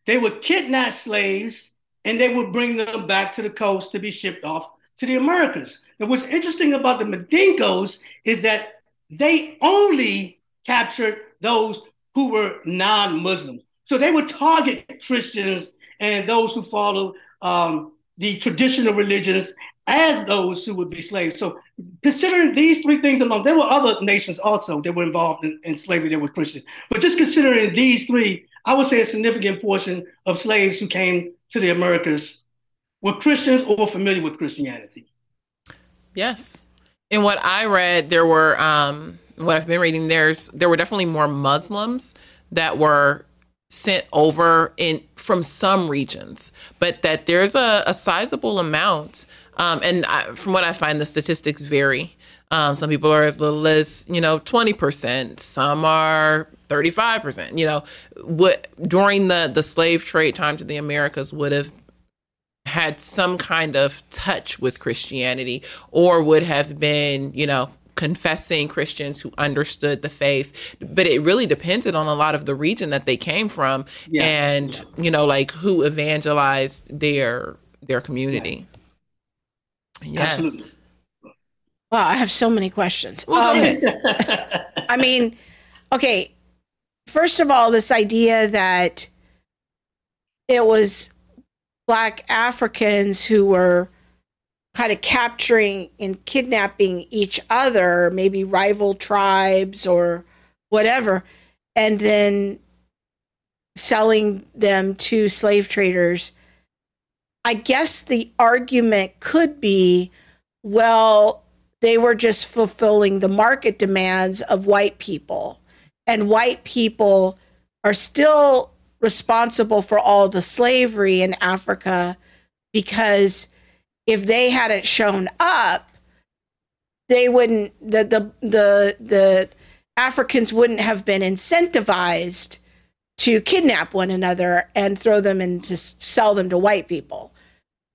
They would kidnap slaves and they would bring them back to the coast to be shipped off to the Americas. And what's interesting about the Mandingos is that they only captured those who were non-Muslim. So they would target Christians and those who followed um, the traditional religions as those who would be slaves. So considering these three things alone, there were other nations also that were involved in, in slavery that were Christian. But just considering these three, I would say a significant portion of slaves who came to the Americas were Christians or familiar with Christianity. Yes. In what I read, there were um, what I've been reading, there's there were definitely more Muslims that were sent over in from some regions, but that there's a, a sizable amount. Um, and I, from what I find, the statistics vary. Um, some people are as little as you know twenty percent. Some are thirty five percent. You know, what during the the slave trade time to the Americas would have had some kind of touch with Christianity or would have been, you know, confessing Christians who understood the faith. But it really depended on a lot of the region that they came from yeah. and, yeah. you know, like who evangelized their their community. Yeah. Yes. Absolutely. Wow, I have so many questions. Well, um, I mean, okay, first of all, this idea that it was black Africans who were kind of capturing and kidnapping each other, maybe rival tribes or whatever, and then selling them to slave traders. I guess the argument could be well, they were just fulfilling the market demands of white people, and white people are still responsible for all the slavery in Africa because if they hadn't shown up, they wouldn't the the the the Africans wouldn't have been incentivized to kidnap one another and throw them and to sell them to white people.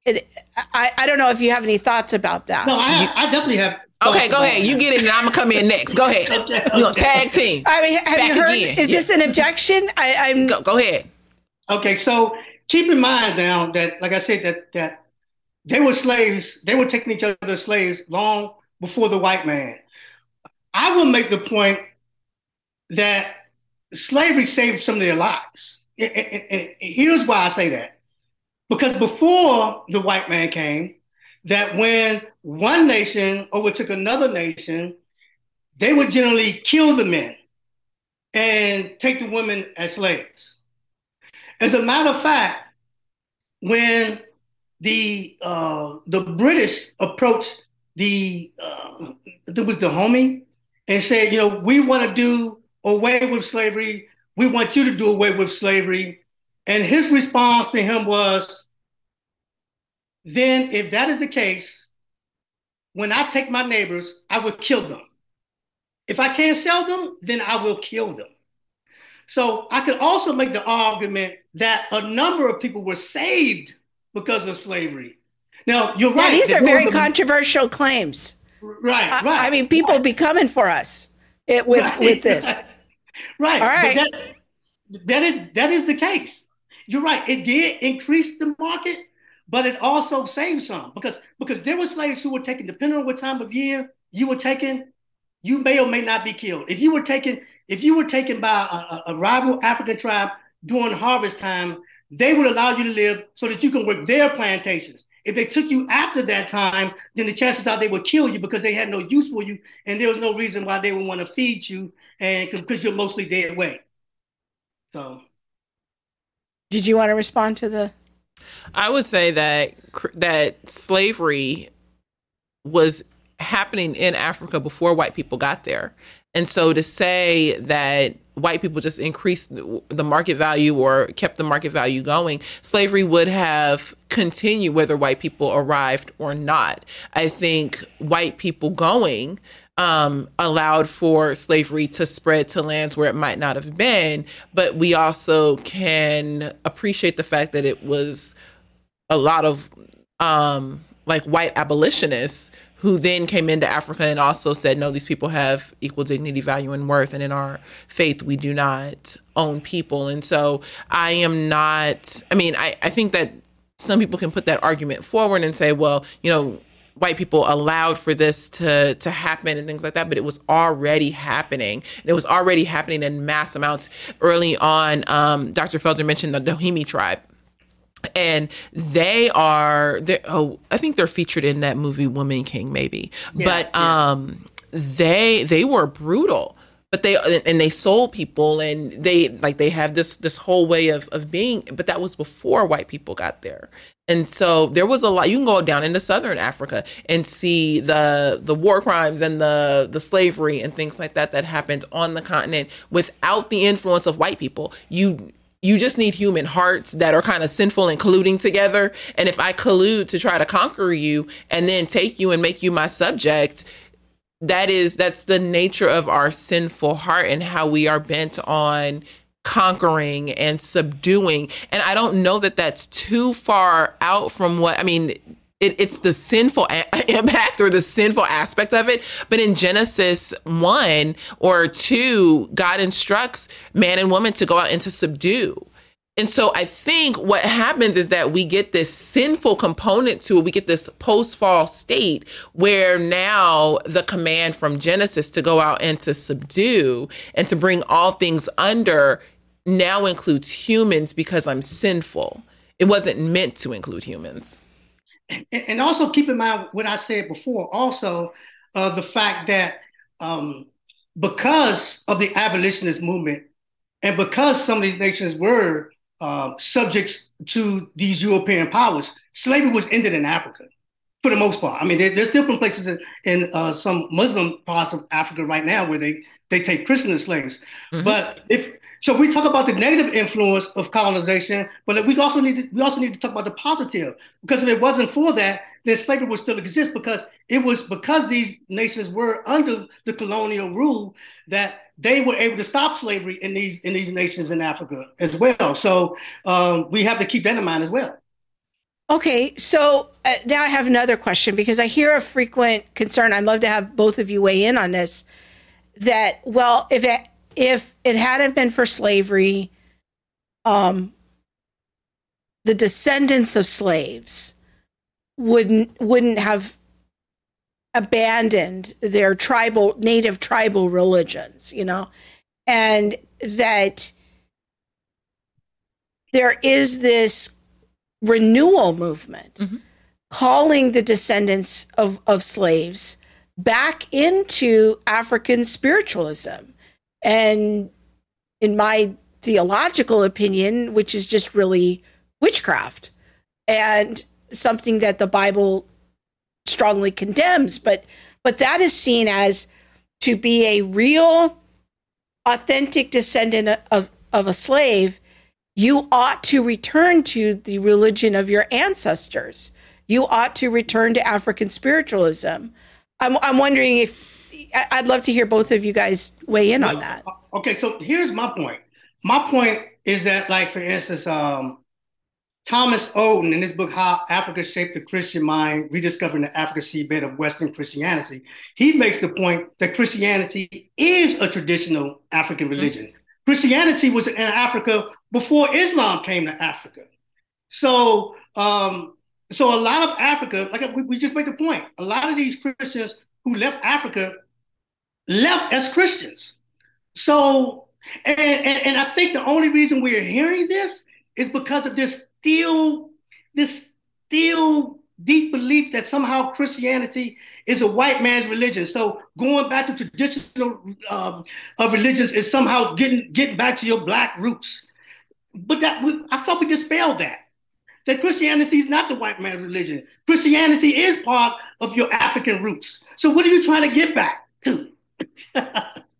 It, I, I don't know if you have any thoughts about that. No, I, I definitely have. Okay, go ahead. You get it, and I'm gonna come in next. Go ahead. okay, okay. You know, tag team. I mean, have Back you heard? Again. Is yeah. this an objection? I, am go, go ahead. Okay, so keep in mind now that, like I said, that that they were slaves. They were taking each other as slaves long before the white man. I will make the point that slavery saved some of their lives. And, and, and here's why I say that. Because before the white man came, that when one nation overtook another nation, they would generally kill the men and take the women as slaves. As a matter of fact, when the uh, the British approached the uh, there was Dahomey and said, you know, we want to do away with slavery. We want you to do away with slavery. And his response to him was, then if that is the case, when I take my neighbors, I will kill them. If I can't sell them, then I will kill them. So I could also make the argument that a number of people were saved because of slavery. Now, you're right. These are very controversial claims. Right, right. I, I mean, people right. be coming for us it, with, right, with this. Right. All right. That, that is that is the case. You're right. It did increase the market, but it also saved some because because there were slaves who were taken, depending on what time of year you were taken, you may or may not be killed. If you were taken, if you were taken by a, a rival African tribe during harvest time, they would allow you to live so that you can work their plantations. If they took you after that time, then the chances are they would kill you because they had no use for you, and there was no reason why they would want to feed you, and because you're mostly dead weight. So, did you want to respond to the? I would say that that slavery was happening in Africa before white people got there, and so to say that white people just increased the market value or kept the market value going, slavery would have continued whether white people arrived or not. I think white people going um, allowed for slavery to spread to lands where it might not have been, but we also can appreciate the fact that it was a lot of um, like white abolitionists who then came into Africa and also said, no, these people have equal dignity, value, and worth. And in our faith, we do not own people. And so I am not, I mean, I, I think that some people can put that argument forward and say, well, you know, white people allowed for this to to happen and things like that but it was already happening. And it was already happening in mass amounts. Early on um, dr felder mentioned the Dahomey tribe. And they are oh i think they're featured in that movie woman king maybe. Yeah, but yeah. um they they were brutal but they and they sold people and they like they have this this whole way of of being but that was before white people got there. And so there was a lot you can go down into southern africa and see the the war crimes and the the slavery and things like that that happened on the continent without the influence of white people. You you just need human hearts that are kind of sinful and colluding together. And if i collude to try to conquer you and then take you and make you my subject that is that's the nature of our sinful heart and how we are bent on conquering and subduing and i don't know that that's too far out from what i mean it, it's the sinful a- impact or the sinful aspect of it. But in Genesis 1 or 2, God instructs man and woman to go out and to subdue. And so I think what happens is that we get this sinful component to it. We get this post fall state where now the command from Genesis to go out and to subdue and to bring all things under now includes humans because I'm sinful. It wasn't meant to include humans. And also keep in mind what I said before, also uh, the fact that um, because of the abolitionist movement and because some of these nations were uh, subjects to these European powers, slavery was ended in Africa for the most part. I mean, there, there's different places in, in uh, some Muslim parts of Africa right now where they they take prisoner slaves. Mm-hmm. But if so, we talk about the negative influence of colonization, but we also need to, we also need to talk about the positive because if it wasn't for that, then slavery would still exist because it was because these nations were under the colonial rule that they were able to stop slavery in these in these nations in Africa as well. So um, we have to keep that in mind as well. Okay, so uh, now I have another question because I hear a frequent concern. I'd love to have both of you weigh in on this. That well, if it if it hadn't been for slavery, um, the descendants of slaves wouldn't wouldn't have abandoned their tribal native tribal religions you know and that there is this renewal movement mm-hmm. calling the descendants of, of slaves back into african spiritualism and in my theological opinion which is just really witchcraft and something that the bible strongly condemns, but but that is seen as to be a real authentic descendant of, of a slave, you ought to return to the religion of your ancestors. You ought to return to African spiritualism. I'm, I'm wondering if I'd love to hear both of you guys weigh in on that. Okay, so here's my point. My point is that, like for instance, um, Thomas Oden, in his book, How Africa Shaped the Christian Mind, Rediscovering the African Seedbed of Western Christianity, he makes the point that Christianity is a traditional African religion. Mm-hmm. Christianity was in Africa before Islam came to Africa. So, um, so a lot of Africa, like we, we just made the point, a lot of these Christians who left Africa left as Christians. So, and, and, and I think the only reason we're hearing this is because of this still this still deep belief that somehow Christianity is a white man's religion. So going back to traditional um, of religions is somehow getting getting back to your black roots. But that I thought we dispelled that. That Christianity is not the white man's religion. Christianity is part of your African roots. So what are you trying to get back to?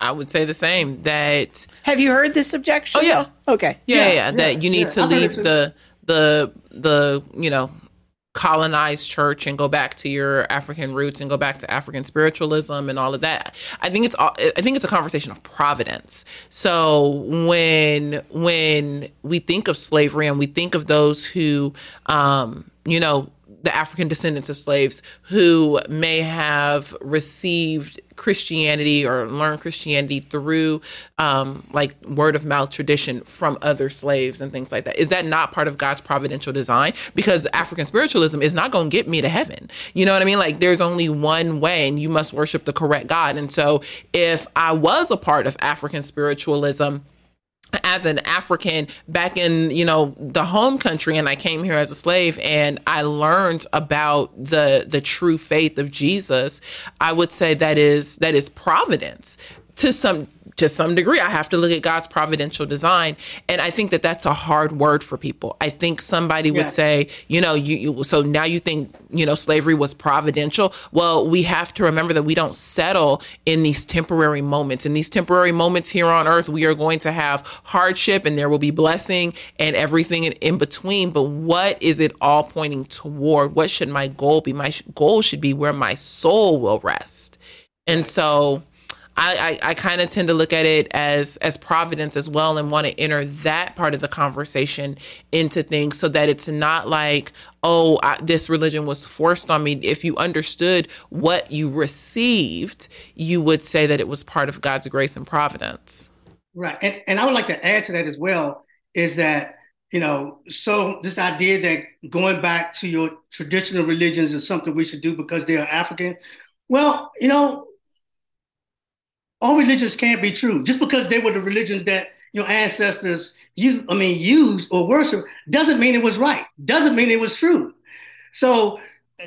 I would say the same. That have you heard this objection? Oh yeah. Okay. Yeah, yeah. yeah, yeah. That you need to leave the the the you know colonized church and go back to your African roots and go back to African spiritualism and all of that. I think it's all, I think it's a conversation of providence. So when when we think of slavery and we think of those who um you know the African descendants of slaves who may have received Christianity or learned Christianity through um, like word of mouth tradition from other slaves and things like that. Is that not part of God's providential design? Because African spiritualism is not going to get me to heaven. You know what I mean? Like there's only one way and you must worship the correct God. And so if I was a part of African spiritualism, as an African back in, you know, the home country and I came here as a slave and I learned about the the true faith of Jesus, I would say that is that is providence to some to some degree. I have to look at god's providential design. And i think that that's a hard word for people. I think somebody Yeah. would say you know you, you so now you think you know slavery was providential. Well we have to remember that we don't settle in these temporary moments. In these temporary moments here on earth we are going to have hardship and there will be blessing and everything in, in between. But what is it all pointing toward? What should my goal be? My sh- goal should be where my soul will rest. And so I, I, I kind of tend to look at it as as providence as well and want to enter that part of the conversation into things so that it's not like oh I, this religion was forced on me if you understood what you received you would say that it was part of god's grace and providence Right. And, and I would like to add to that as well is that, you know, so this idea that going back to your traditional religions is something we should do because they are African. Well, you know, all religions can't be true. Just because they were the religions that your ancestors you I mean used or worship doesn't mean it was right. Doesn't mean it was true. So uh,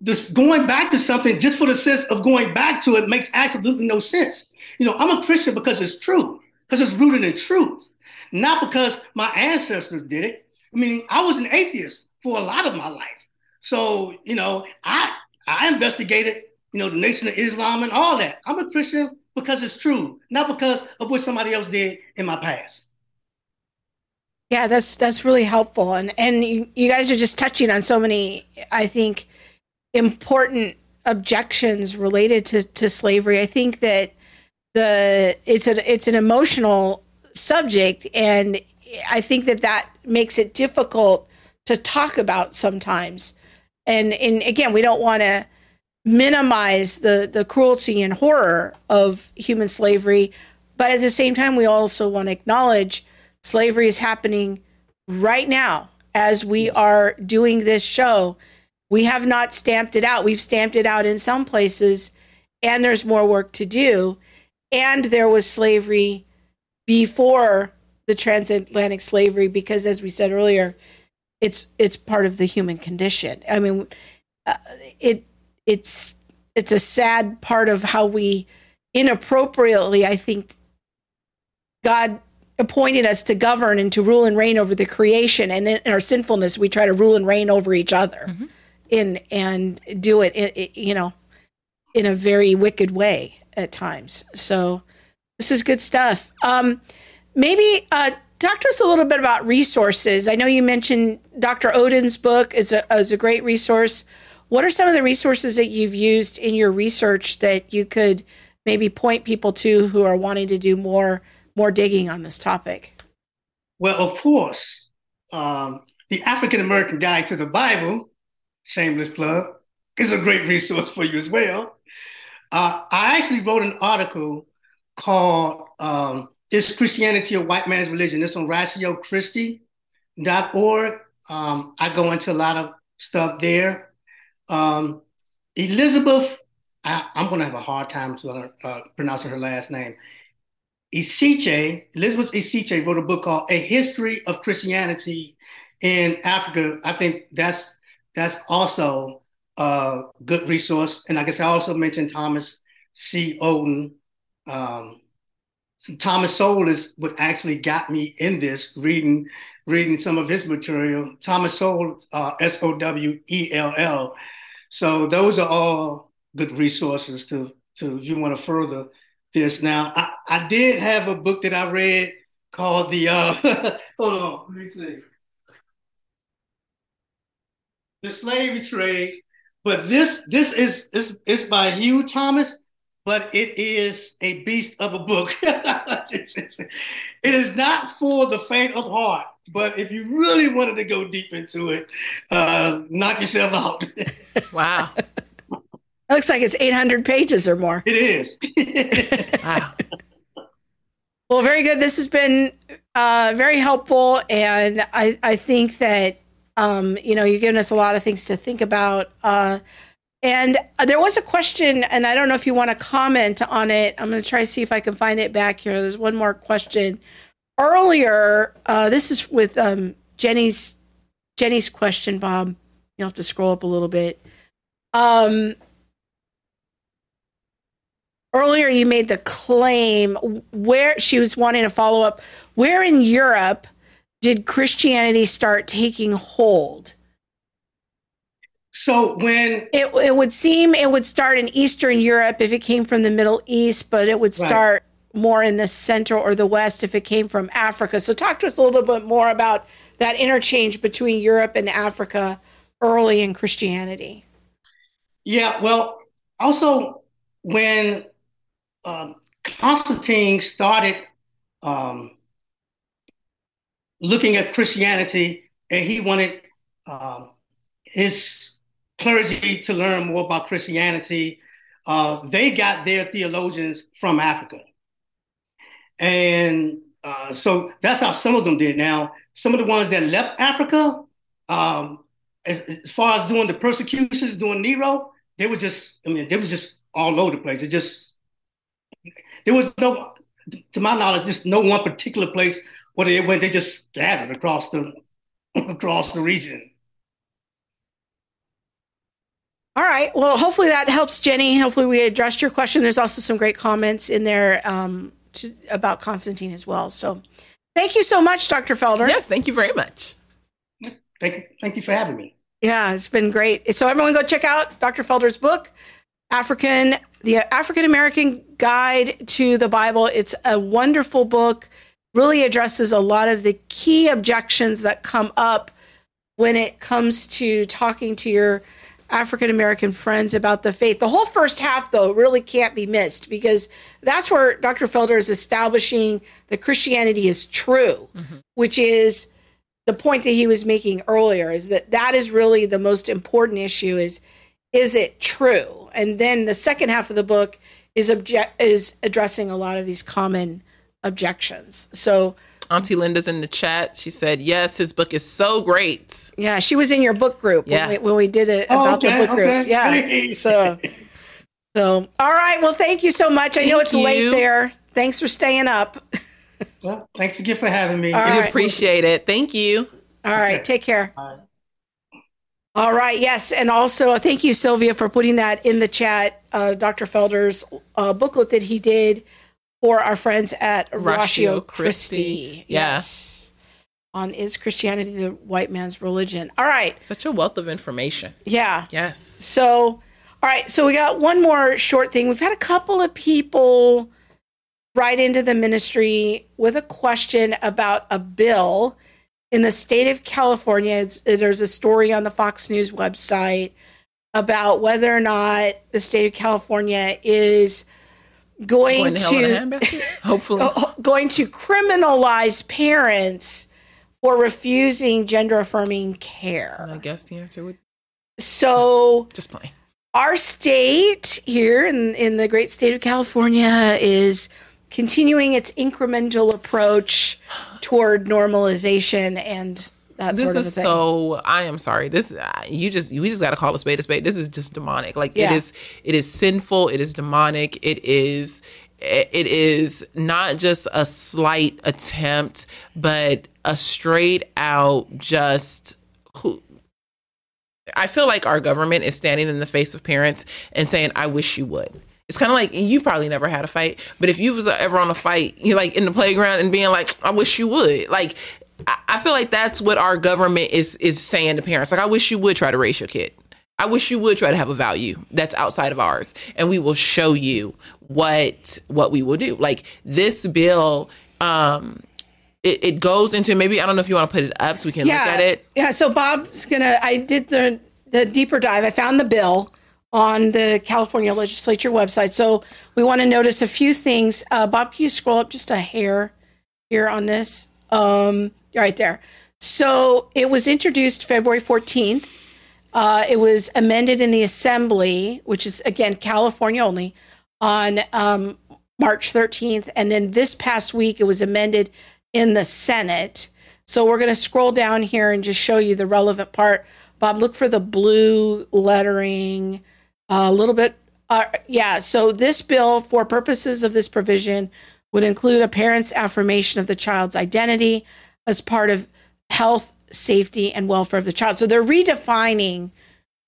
this going back to something just for the sense of going back to it makes absolutely no sense. You know, I'm a Christian because it's true, because it's rooted in truth, not because my ancestors did it. I mean, I was an atheist for a lot of my life. So, you know, I I investigated, you know, the Nation of Islam and all that. I'm a Christian because it's true, not because of what somebody else did in my past. Yeah, that's that's really helpful, and and you, you guys are just touching on so many, I think, important objections related to to slavery. I think that the it's a it's an emotional subject, and I think that that makes it difficult to talk about sometimes. And and again, we don't want to minimize the the cruelty and horror of human slavery, but at the same time, we also want to acknowledge slavery is happening right now as we are doing this show. We have not stamped it out. We've stamped it out in some places, and there's more work to do. And there was slavery before the transatlantic slavery, because as we said earlier, it's it's part of the human condition. I mean, uh, it it's it's a sad part of how we inappropriately, I think, God appointed us to govern and to rule and reign over the creation. And in our sinfulness we try to rule and reign over each other in and do it, i- i- you know in a very wicked way at times. So this is good stuff. Um maybe uh talk to us a little bit about resources. I know you mentioned dr Oden's book is a, is a great resource what are some of the resources that you've used in your research that you could maybe point people to who are wanting to do more more digging on this topic. Well, of course, um, the African American Guide to the Bible, shameless plug, is a great resource for you as well. Uh, I actually wrote an article called um, Is Christianity a White Man's Religion? It's on ratiochristi.org. Um, I go into a lot of stuff there. Um, Elizabeth, I, I'm going to have a hard time to, uh, pronouncing her last name. Isichei, Elizabeth Isichei wrote a book called A History of Christianity in Africa. I think that's that's also a good resource. And I guess I also mentioned Thomas C. Oden. Um, Thomas Sowell is what actually got me in this, reading reading some of his material. Thomas Sowell, uh, S O W E L L. So those are all good resources to to if you want to further this. Now, I, I did have a book that I read called the uh hold on, let me see. The Slave Trade. But this this is is it's by Hugh Thomas, but it is a beast of a book. it is not for the faint of heart. But if you really wanted to go deep into it, uh, knock yourself out. Wow. It looks like it's 800 pages or more. it is. Wow. Well, very good. This has been uh, very helpful, and I, I think that um, you know you've given us a lot of things to think about. Uh, and there was a question, and I don't know if you want to comment on it. I'm going to try to see if I can find it back here. There's one more question earlier. Uh, this is with um, Jenny's Jenny's question, Bob. You'll have to scroll up a little bit. Um, earlier you made the claim where she was wanting to follow up. Where in Europe did Christianity start taking hold? So when it, it would seem it would start in Eastern Europe if it came from the Middle East, but it would start. More in the center or the West if it came from Africa. So talk to us a little bit more about that interchange between Europe and Africa early in Christianity. Yeah, well, also when um, Constantine started um, looking at Christianity and he wanted um, his clergy to learn more about Christianity. Uh, they got their theologians from Africa. And uh, so that's how some of them did. Now, some of the ones that left Africa, um, as, as, far as doing the persecutions, doing Nero, they were just, I mean, they was just all over the place. It just, there was no, to my knowledge, just no one particular place where they went, they just scattered across the, across the region. All right. Well, hopefully that helps, Jenny. Hopefully we addressed your question. There's also some great comments in there um, to, about Constantine as well. So thank you so much, Dr. Felder. Yes, thank you very much. Thank you. Thank you for having me. Yeah, it's been great. So everyone go check out Dr. Felder's book, African, the African American Guide to the Bible. It's a wonderful book. Really addresses a lot of the key objections that come up when it comes to talking to your African American friends about the faith. The whole first half, though, really can't be missed because that's where Dr. Felder is establishing that Christianity is true, mm-hmm. which is the point that he was making earlier is that that is really the most important issue is is it true? And then the second half of the book is object is addressing a lot of these common objections. So Auntie Linda's in the chat. She said, "Yes, his book is so great." Yeah, she was in your book group yeah. when, we, when we did it oh, about okay, the book okay. group. Yeah. so, so all right. Well, thank you so much. I thank know it's you. late there. Thanks for staying up. well, thanks again for having me. All we right. appreciate it. Thank you. All right. Okay. Take care. Bye. All right. Yes. And also, thank you, Sylvia, for putting that in the chat. Uh, Dr. Felder's uh, booklet that he did for our friends at Ratio, Christi. Yes. On Is Christianity the White Man's Religion? All right. Such a wealth of information. Yeah. Yes. So, all right. So we got one more short thing. We've had a couple of people write into the ministry with a question about a bill in the state of California. It's, there's a story on the Fox News website about whether or not the state of California is going, going to, to hopefully oh, oh, going to criminalize parents for refusing gender affirming care. I guess the answer would. So just playing. Our state here in in the great state of California is continuing its incremental approach toward normalization and that this is so. I am sorry. This uh, you just we just got to call a spade a spade. This is just demonic. Like yeah. it is. It is sinful. It is demonic. It is. It is not just a slight attempt, but a straight out just. Who, I feel like our government is standing in the face of parents and saying, "I wish you would." It's kind of like you probably never had a fight, but if you was ever on a fight, you like in the playground and being like, "I wish you would," like I feel like that's what our government is is saying to parents. Like, I wish you would try to raise your kid. I wish you would try to have a value that's outside of ours, and we will show you what what we will do. Like this bill, um, it, it goes into maybe I don't know if you want to put it up so we can yeah, look at it. Yeah. So Bob's gonna. I did the the deeper dive. I found the bill on the California Legislature website. So we want to notice a few things. Uh, Bob, can you scroll up just a hair here on this? Um, right there. So it was introduced February 14th. Uh, it was amended in the Assembly, which is again California only, on um, March 13th. And then this past week, it was amended in the Senate. So we're going to scroll down here and just show you the relevant part. Bob, look for the blue lettering a little bit. Uh, yeah, so this bill, for purposes of this provision, would include a parent's affirmation of the child's identity, as part of health, safety, and welfare of the child. So they're redefining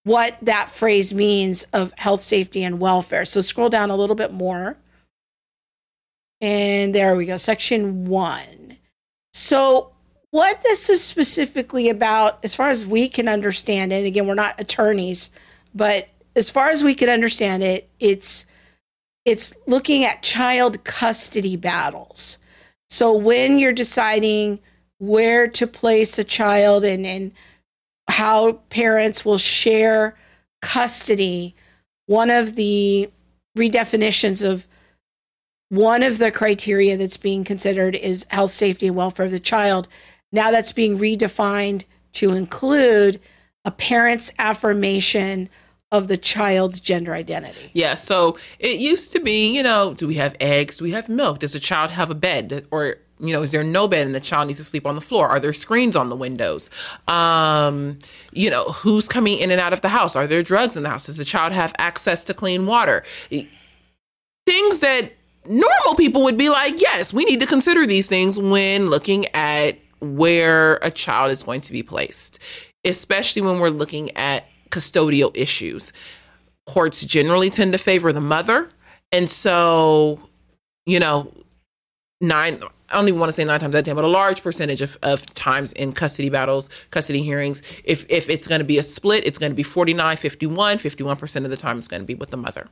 what that phrase means of health, safety, and welfare. So scroll down a little bit more. And there we go, section one. So, what this is specifically about, as far as we can understand it, again, we're not attorneys, but as far as we can understand it, it's it's looking at child custody battles. So when you're deciding where to place a child and, and how parents will share custody, one of the redefinitions of one of the criteria that's being considered is health, safety, and welfare of the child. Now that's being redefined to include a parent's affirmation of the child's gender identity. Yeah, so it used to be, you know, do we have eggs? Do we have milk? Does the child have a bed? Or, you know, is there no bed and the child needs to sleep on the floor? Are there screens on the windows? Um, you know, who's coming in and out of the house? Are there drugs in the house? Does the child have access to clean water? Things that normal people would be like, yes, we need to consider these things when looking at where a child is going to be placed, especially when we're looking at custodial issues. Courts generally tend to favor the mother. And so, you know, nine, I don't even want to say nine times out of 10, but a large percentage of, of times in custody battles, custody hearings, if, if it's going to be a split, it's going to be 49, 51, 51% of the time it's going to be with the mother.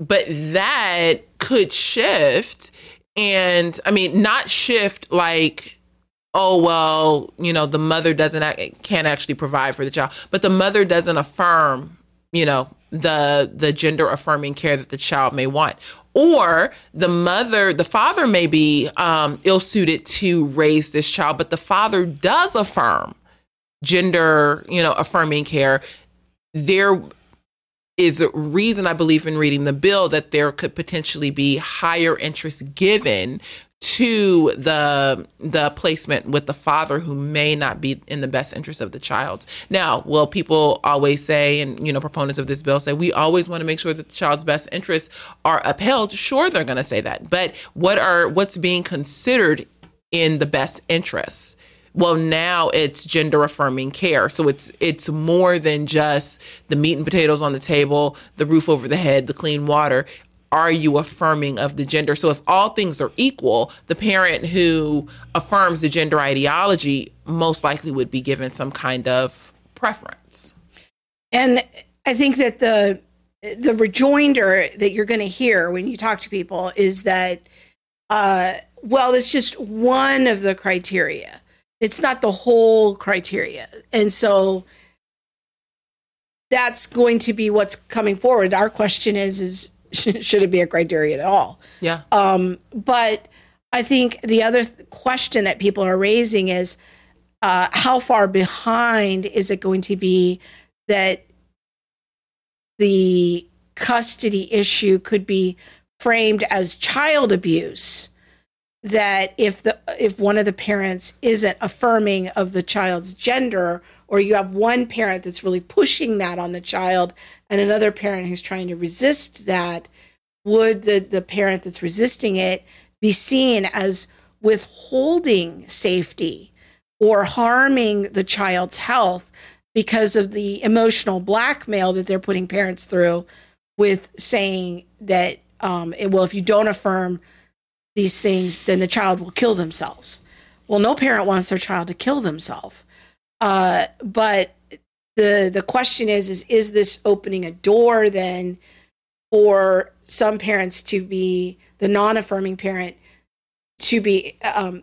But that could shift and i mean not shift like oh well you know the mother doesn't can't actually provide for the child but the mother doesn't affirm you know the the gender affirming care that the child may want. Or the mother the father may be um, ill suited to raise this child but the father does affirm gender you know affirming care. There is a reason I believe in reading the bill that there could potentially be higher interest given to the the placement with the father who may not be in the best interest of the child. Now, will people always say and you know proponents of this bill say we always want to make sure that the child's best interests are upheld? Sure, they're going to say that. But what are what's being considered in the best interests? Well now it's gender affirming care. So it's it's more than just the meat and potatoes on the table the roof over the head the clean water. Are you affirming of the gender? So if all things are equal the parent who affirms the gender ideology most likely would be given some kind of preference. And i think that the the rejoinder that you're going to hear when you talk to people is that uh, well it's just one of the criteria it's not the whole criteria. And so that's going to be what's coming forward. Our question is is should it be a criteria at all? Yeah. Um, but I think the other th- question that people are raising is uh, how far behind is it going to be that the custody issue could be framed as child abuse that if the if one of the parents isn't affirming of the child's gender or you have one parent that's really pushing that on the child and another parent who's trying to resist that would the the parent that's resisting it be seen as withholding safety or harming the child's health because of the emotional blackmail that they're putting parents through with saying that um, well if you don't affirm these things, then the child will kill themselves. Well, no parent wants their child to kill themselves. Uh, but the the question is, is is this opening a door then for some parents to be the non-affirming parent to be um,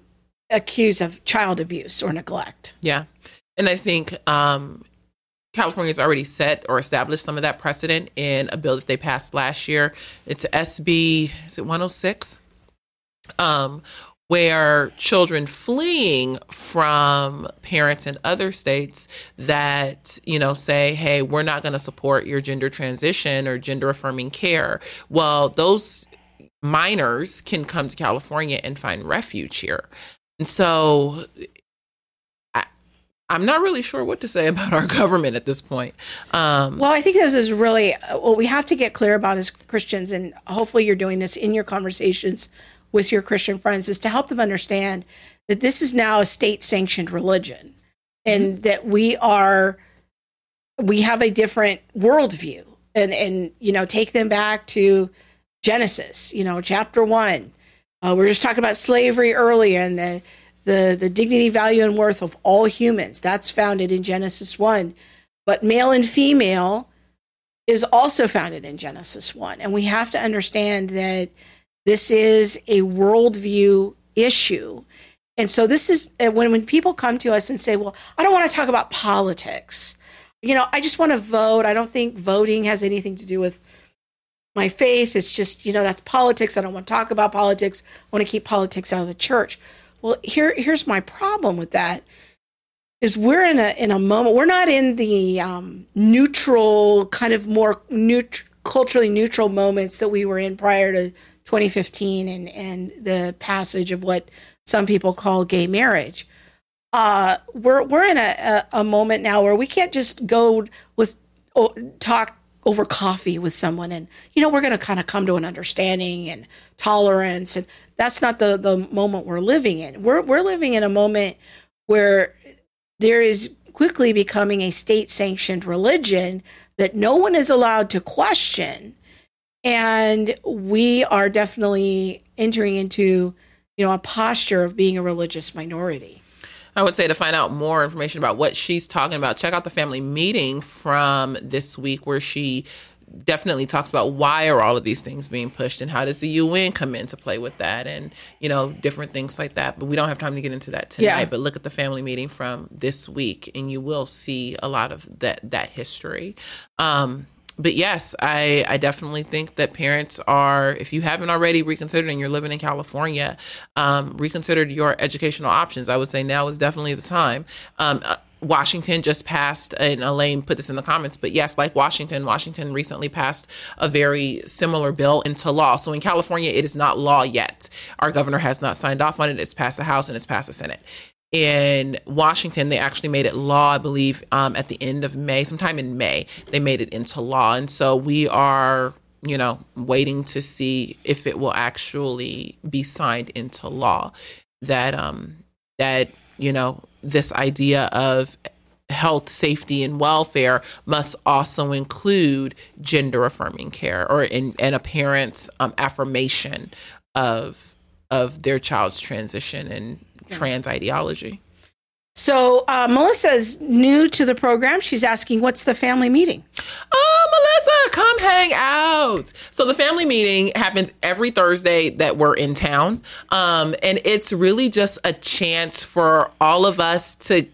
accused of child abuse or neglect? Yeah, and I think um, California's already set or established some of that precedent in a bill that they passed last year. It's SB is it 106? Um, where children fleeing from parents in other states that you know say hey we're not going to support your gender transition or gender affirming care well those minors can come to california and find refuge here and so I'm not really sure what to say about our government at this point. Um, well, I think this is really what we have to get clear about as Christians, and hopefully you're doing this in your conversations with your Christian friends is to help them understand that this is now a state sanctioned religion and mm-hmm. that we are we have a different worldview and and you know take them back to Genesis, you know, chapter one. Uh, we are just talking about slavery earlier and the the the dignity, value, and worth of all humans. That's founded in Genesis one, but male and female is also founded in Genesis one, and we have to understand that this is a worldview issue. And so this is uh, when when people come to us and say, "Well, I don't want to talk about politics." You know, I just want to vote. I don't think voting has anything to do with my faith. It's just, you know, that's politics. I don't want to talk about politics. I want to keep politics out of the church. Well, here here's my problem with that is we're in a in a moment we're not in the um, neutral kind of more neut- culturally neutral moments that we were in prior to 2015 and and the passage of what some people call gay marriage. Uh, we're we're in a, a, a moment now where we can't just go with oh, talk over coffee with someone and you know we're going to kind of come to an understanding and tolerance and that's not the the moment we're living in we're we're living in a moment where there is quickly becoming a state sanctioned religion that no one is allowed to question and we are definitely entering into you know a posture of being a religious minority. I would say to find out more information about what she's talking about, check out the family meeting from this week where she definitely talks about why are all of these things being pushed and how does the UN come into play with that and you know different things like that. But we don't have time to get into that tonight yeah. but look at the family meeting from this week and you will see a lot of that that history. Um, but yes, I, I definitely think that parents are, if you haven't already reconsidered and you're living in California, um, reconsidered your educational options. I would say now is definitely the time. Um, uh, Washington just passed, and Elaine put this in the comments, but yes, like Washington, Washington recently passed a very similar bill into law. So in California, it is not law yet. Our governor has not signed off on it. It's passed the House and it's passed the Senate in Washington, they actually made it law, I believe, um, at the end of May, sometime in May, they made it into law. And so we are, you know, waiting to see if it will actually be signed into law. That, um, that, you know, this idea of health, safety, and welfare must also include gender affirming care or in, and a parent's um, affirmation of of their child's transition and trans ideology. So uh, Melissa's new to the program. She's asking, "What's the family meeting?" Oh, Melissa, come hang out. So the family meeting happens every Thursday that we're in town, um, and it's really just a chance for all of us to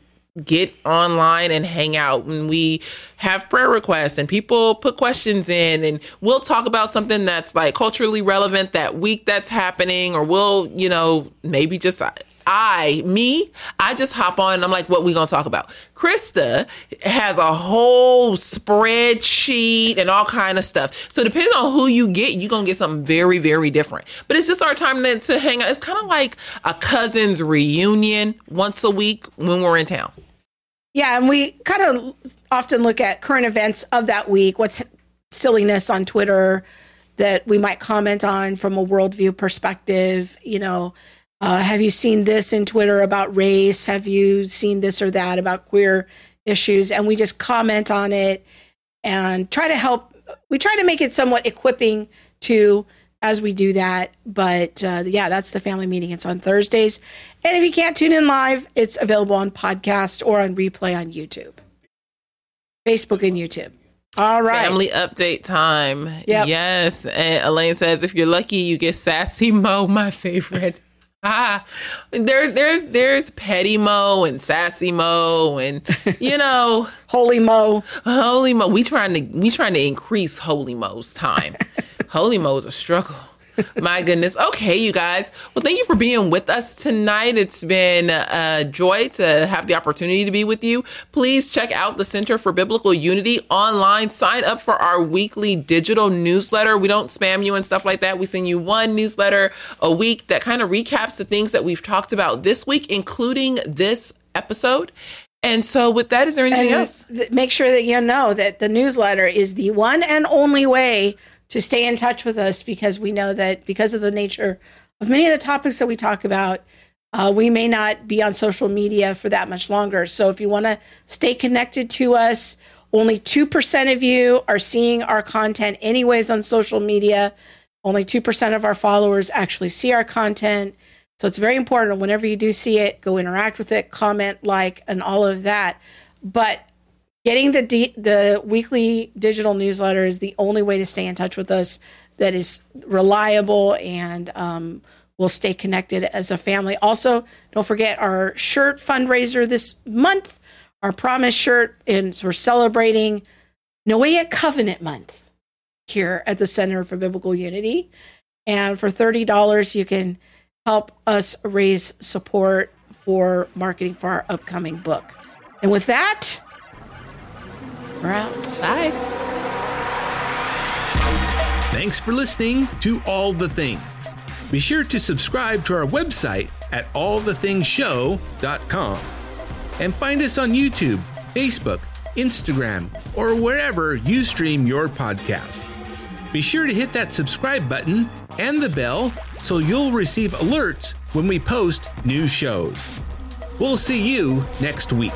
get online and hang out and we have prayer requests and people put questions in and we'll talk about something that's like culturally relevant that week that's happening or we'll you know maybe just I, me, I just hop on and I'm like, what we gonna talk about? Krista has a whole spreadsheet and all kind of stuff. So depending on who you get, you're gonna get something very, very different. But it's just our time to, to hang out. It's kind of like a cousin's reunion once a week when we're in town. Yeah, and we kind of often look at current events of that week, what's silliness on Twitter that we might comment on from a worldview perspective, you know, uh, have you seen this in Twitter about race? Have you seen this or that about queer issues? And we just comment on it and try to help. We try to make it somewhat equipping to as we do that. But uh, yeah, that's the family meeting. It's on Thursdays. And if you can't tune in live, it's available on podcast or on replay on YouTube, Facebook, and YouTube. All right. Family update time. Yep. Yes. And Elaine says, if you're lucky, you get Sassy Mo, my favorite. Ah, there's there's there's petty mo and sassy mo and you know. Holy mo. Holy mo. We trying to we trying to increase holy mo's time. Holy mo's a struggle my goodness. Okay, you guys. Well, thank you for being with us tonight. It's been a joy to have the opportunity to be with you. Please check out the Center for Biblical Unity online. Sign up for our weekly digital newsletter. We don't spam you and stuff like that. We send you one newsletter a week that kind of recaps the things that we've talked about this week, including this episode. And so, with that, is there anything and else? Th- make sure that you know that the newsletter is the one and only way to stay in touch with us because we know that because of the nature of many of the topics that we talk about, uh, we may not be on social media for that much longer. So if you want to stay connected to us Only 2% of you are seeing our content, anyways, on social media. Only 2% of our followers actually see our content. So it's very important whenever you do see it, go interact with it, comment, like, and all of that. But getting the the weekly digital newsletter is the only way to stay in touch with us that is reliable and um, will stay connected as a family. Also, don't forget our shirt fundraiser this month, our promise shirt, and we're celebrating Noahic Covenant Month here at the Center for Biblical Unity. And for $30, you can help us raise support for marketing for our upcoming book. And with that, we're out. Bye. Thanks for listening to All the Things. Be sure to subscribe to our website at allthethingshow.com and find us on YouTube, Facebook, Instagram, or wherever you stream your podcast. Be sure to hit that subscribe button and the bell so you'll receive alerts when we post new shows. We'll see you next week.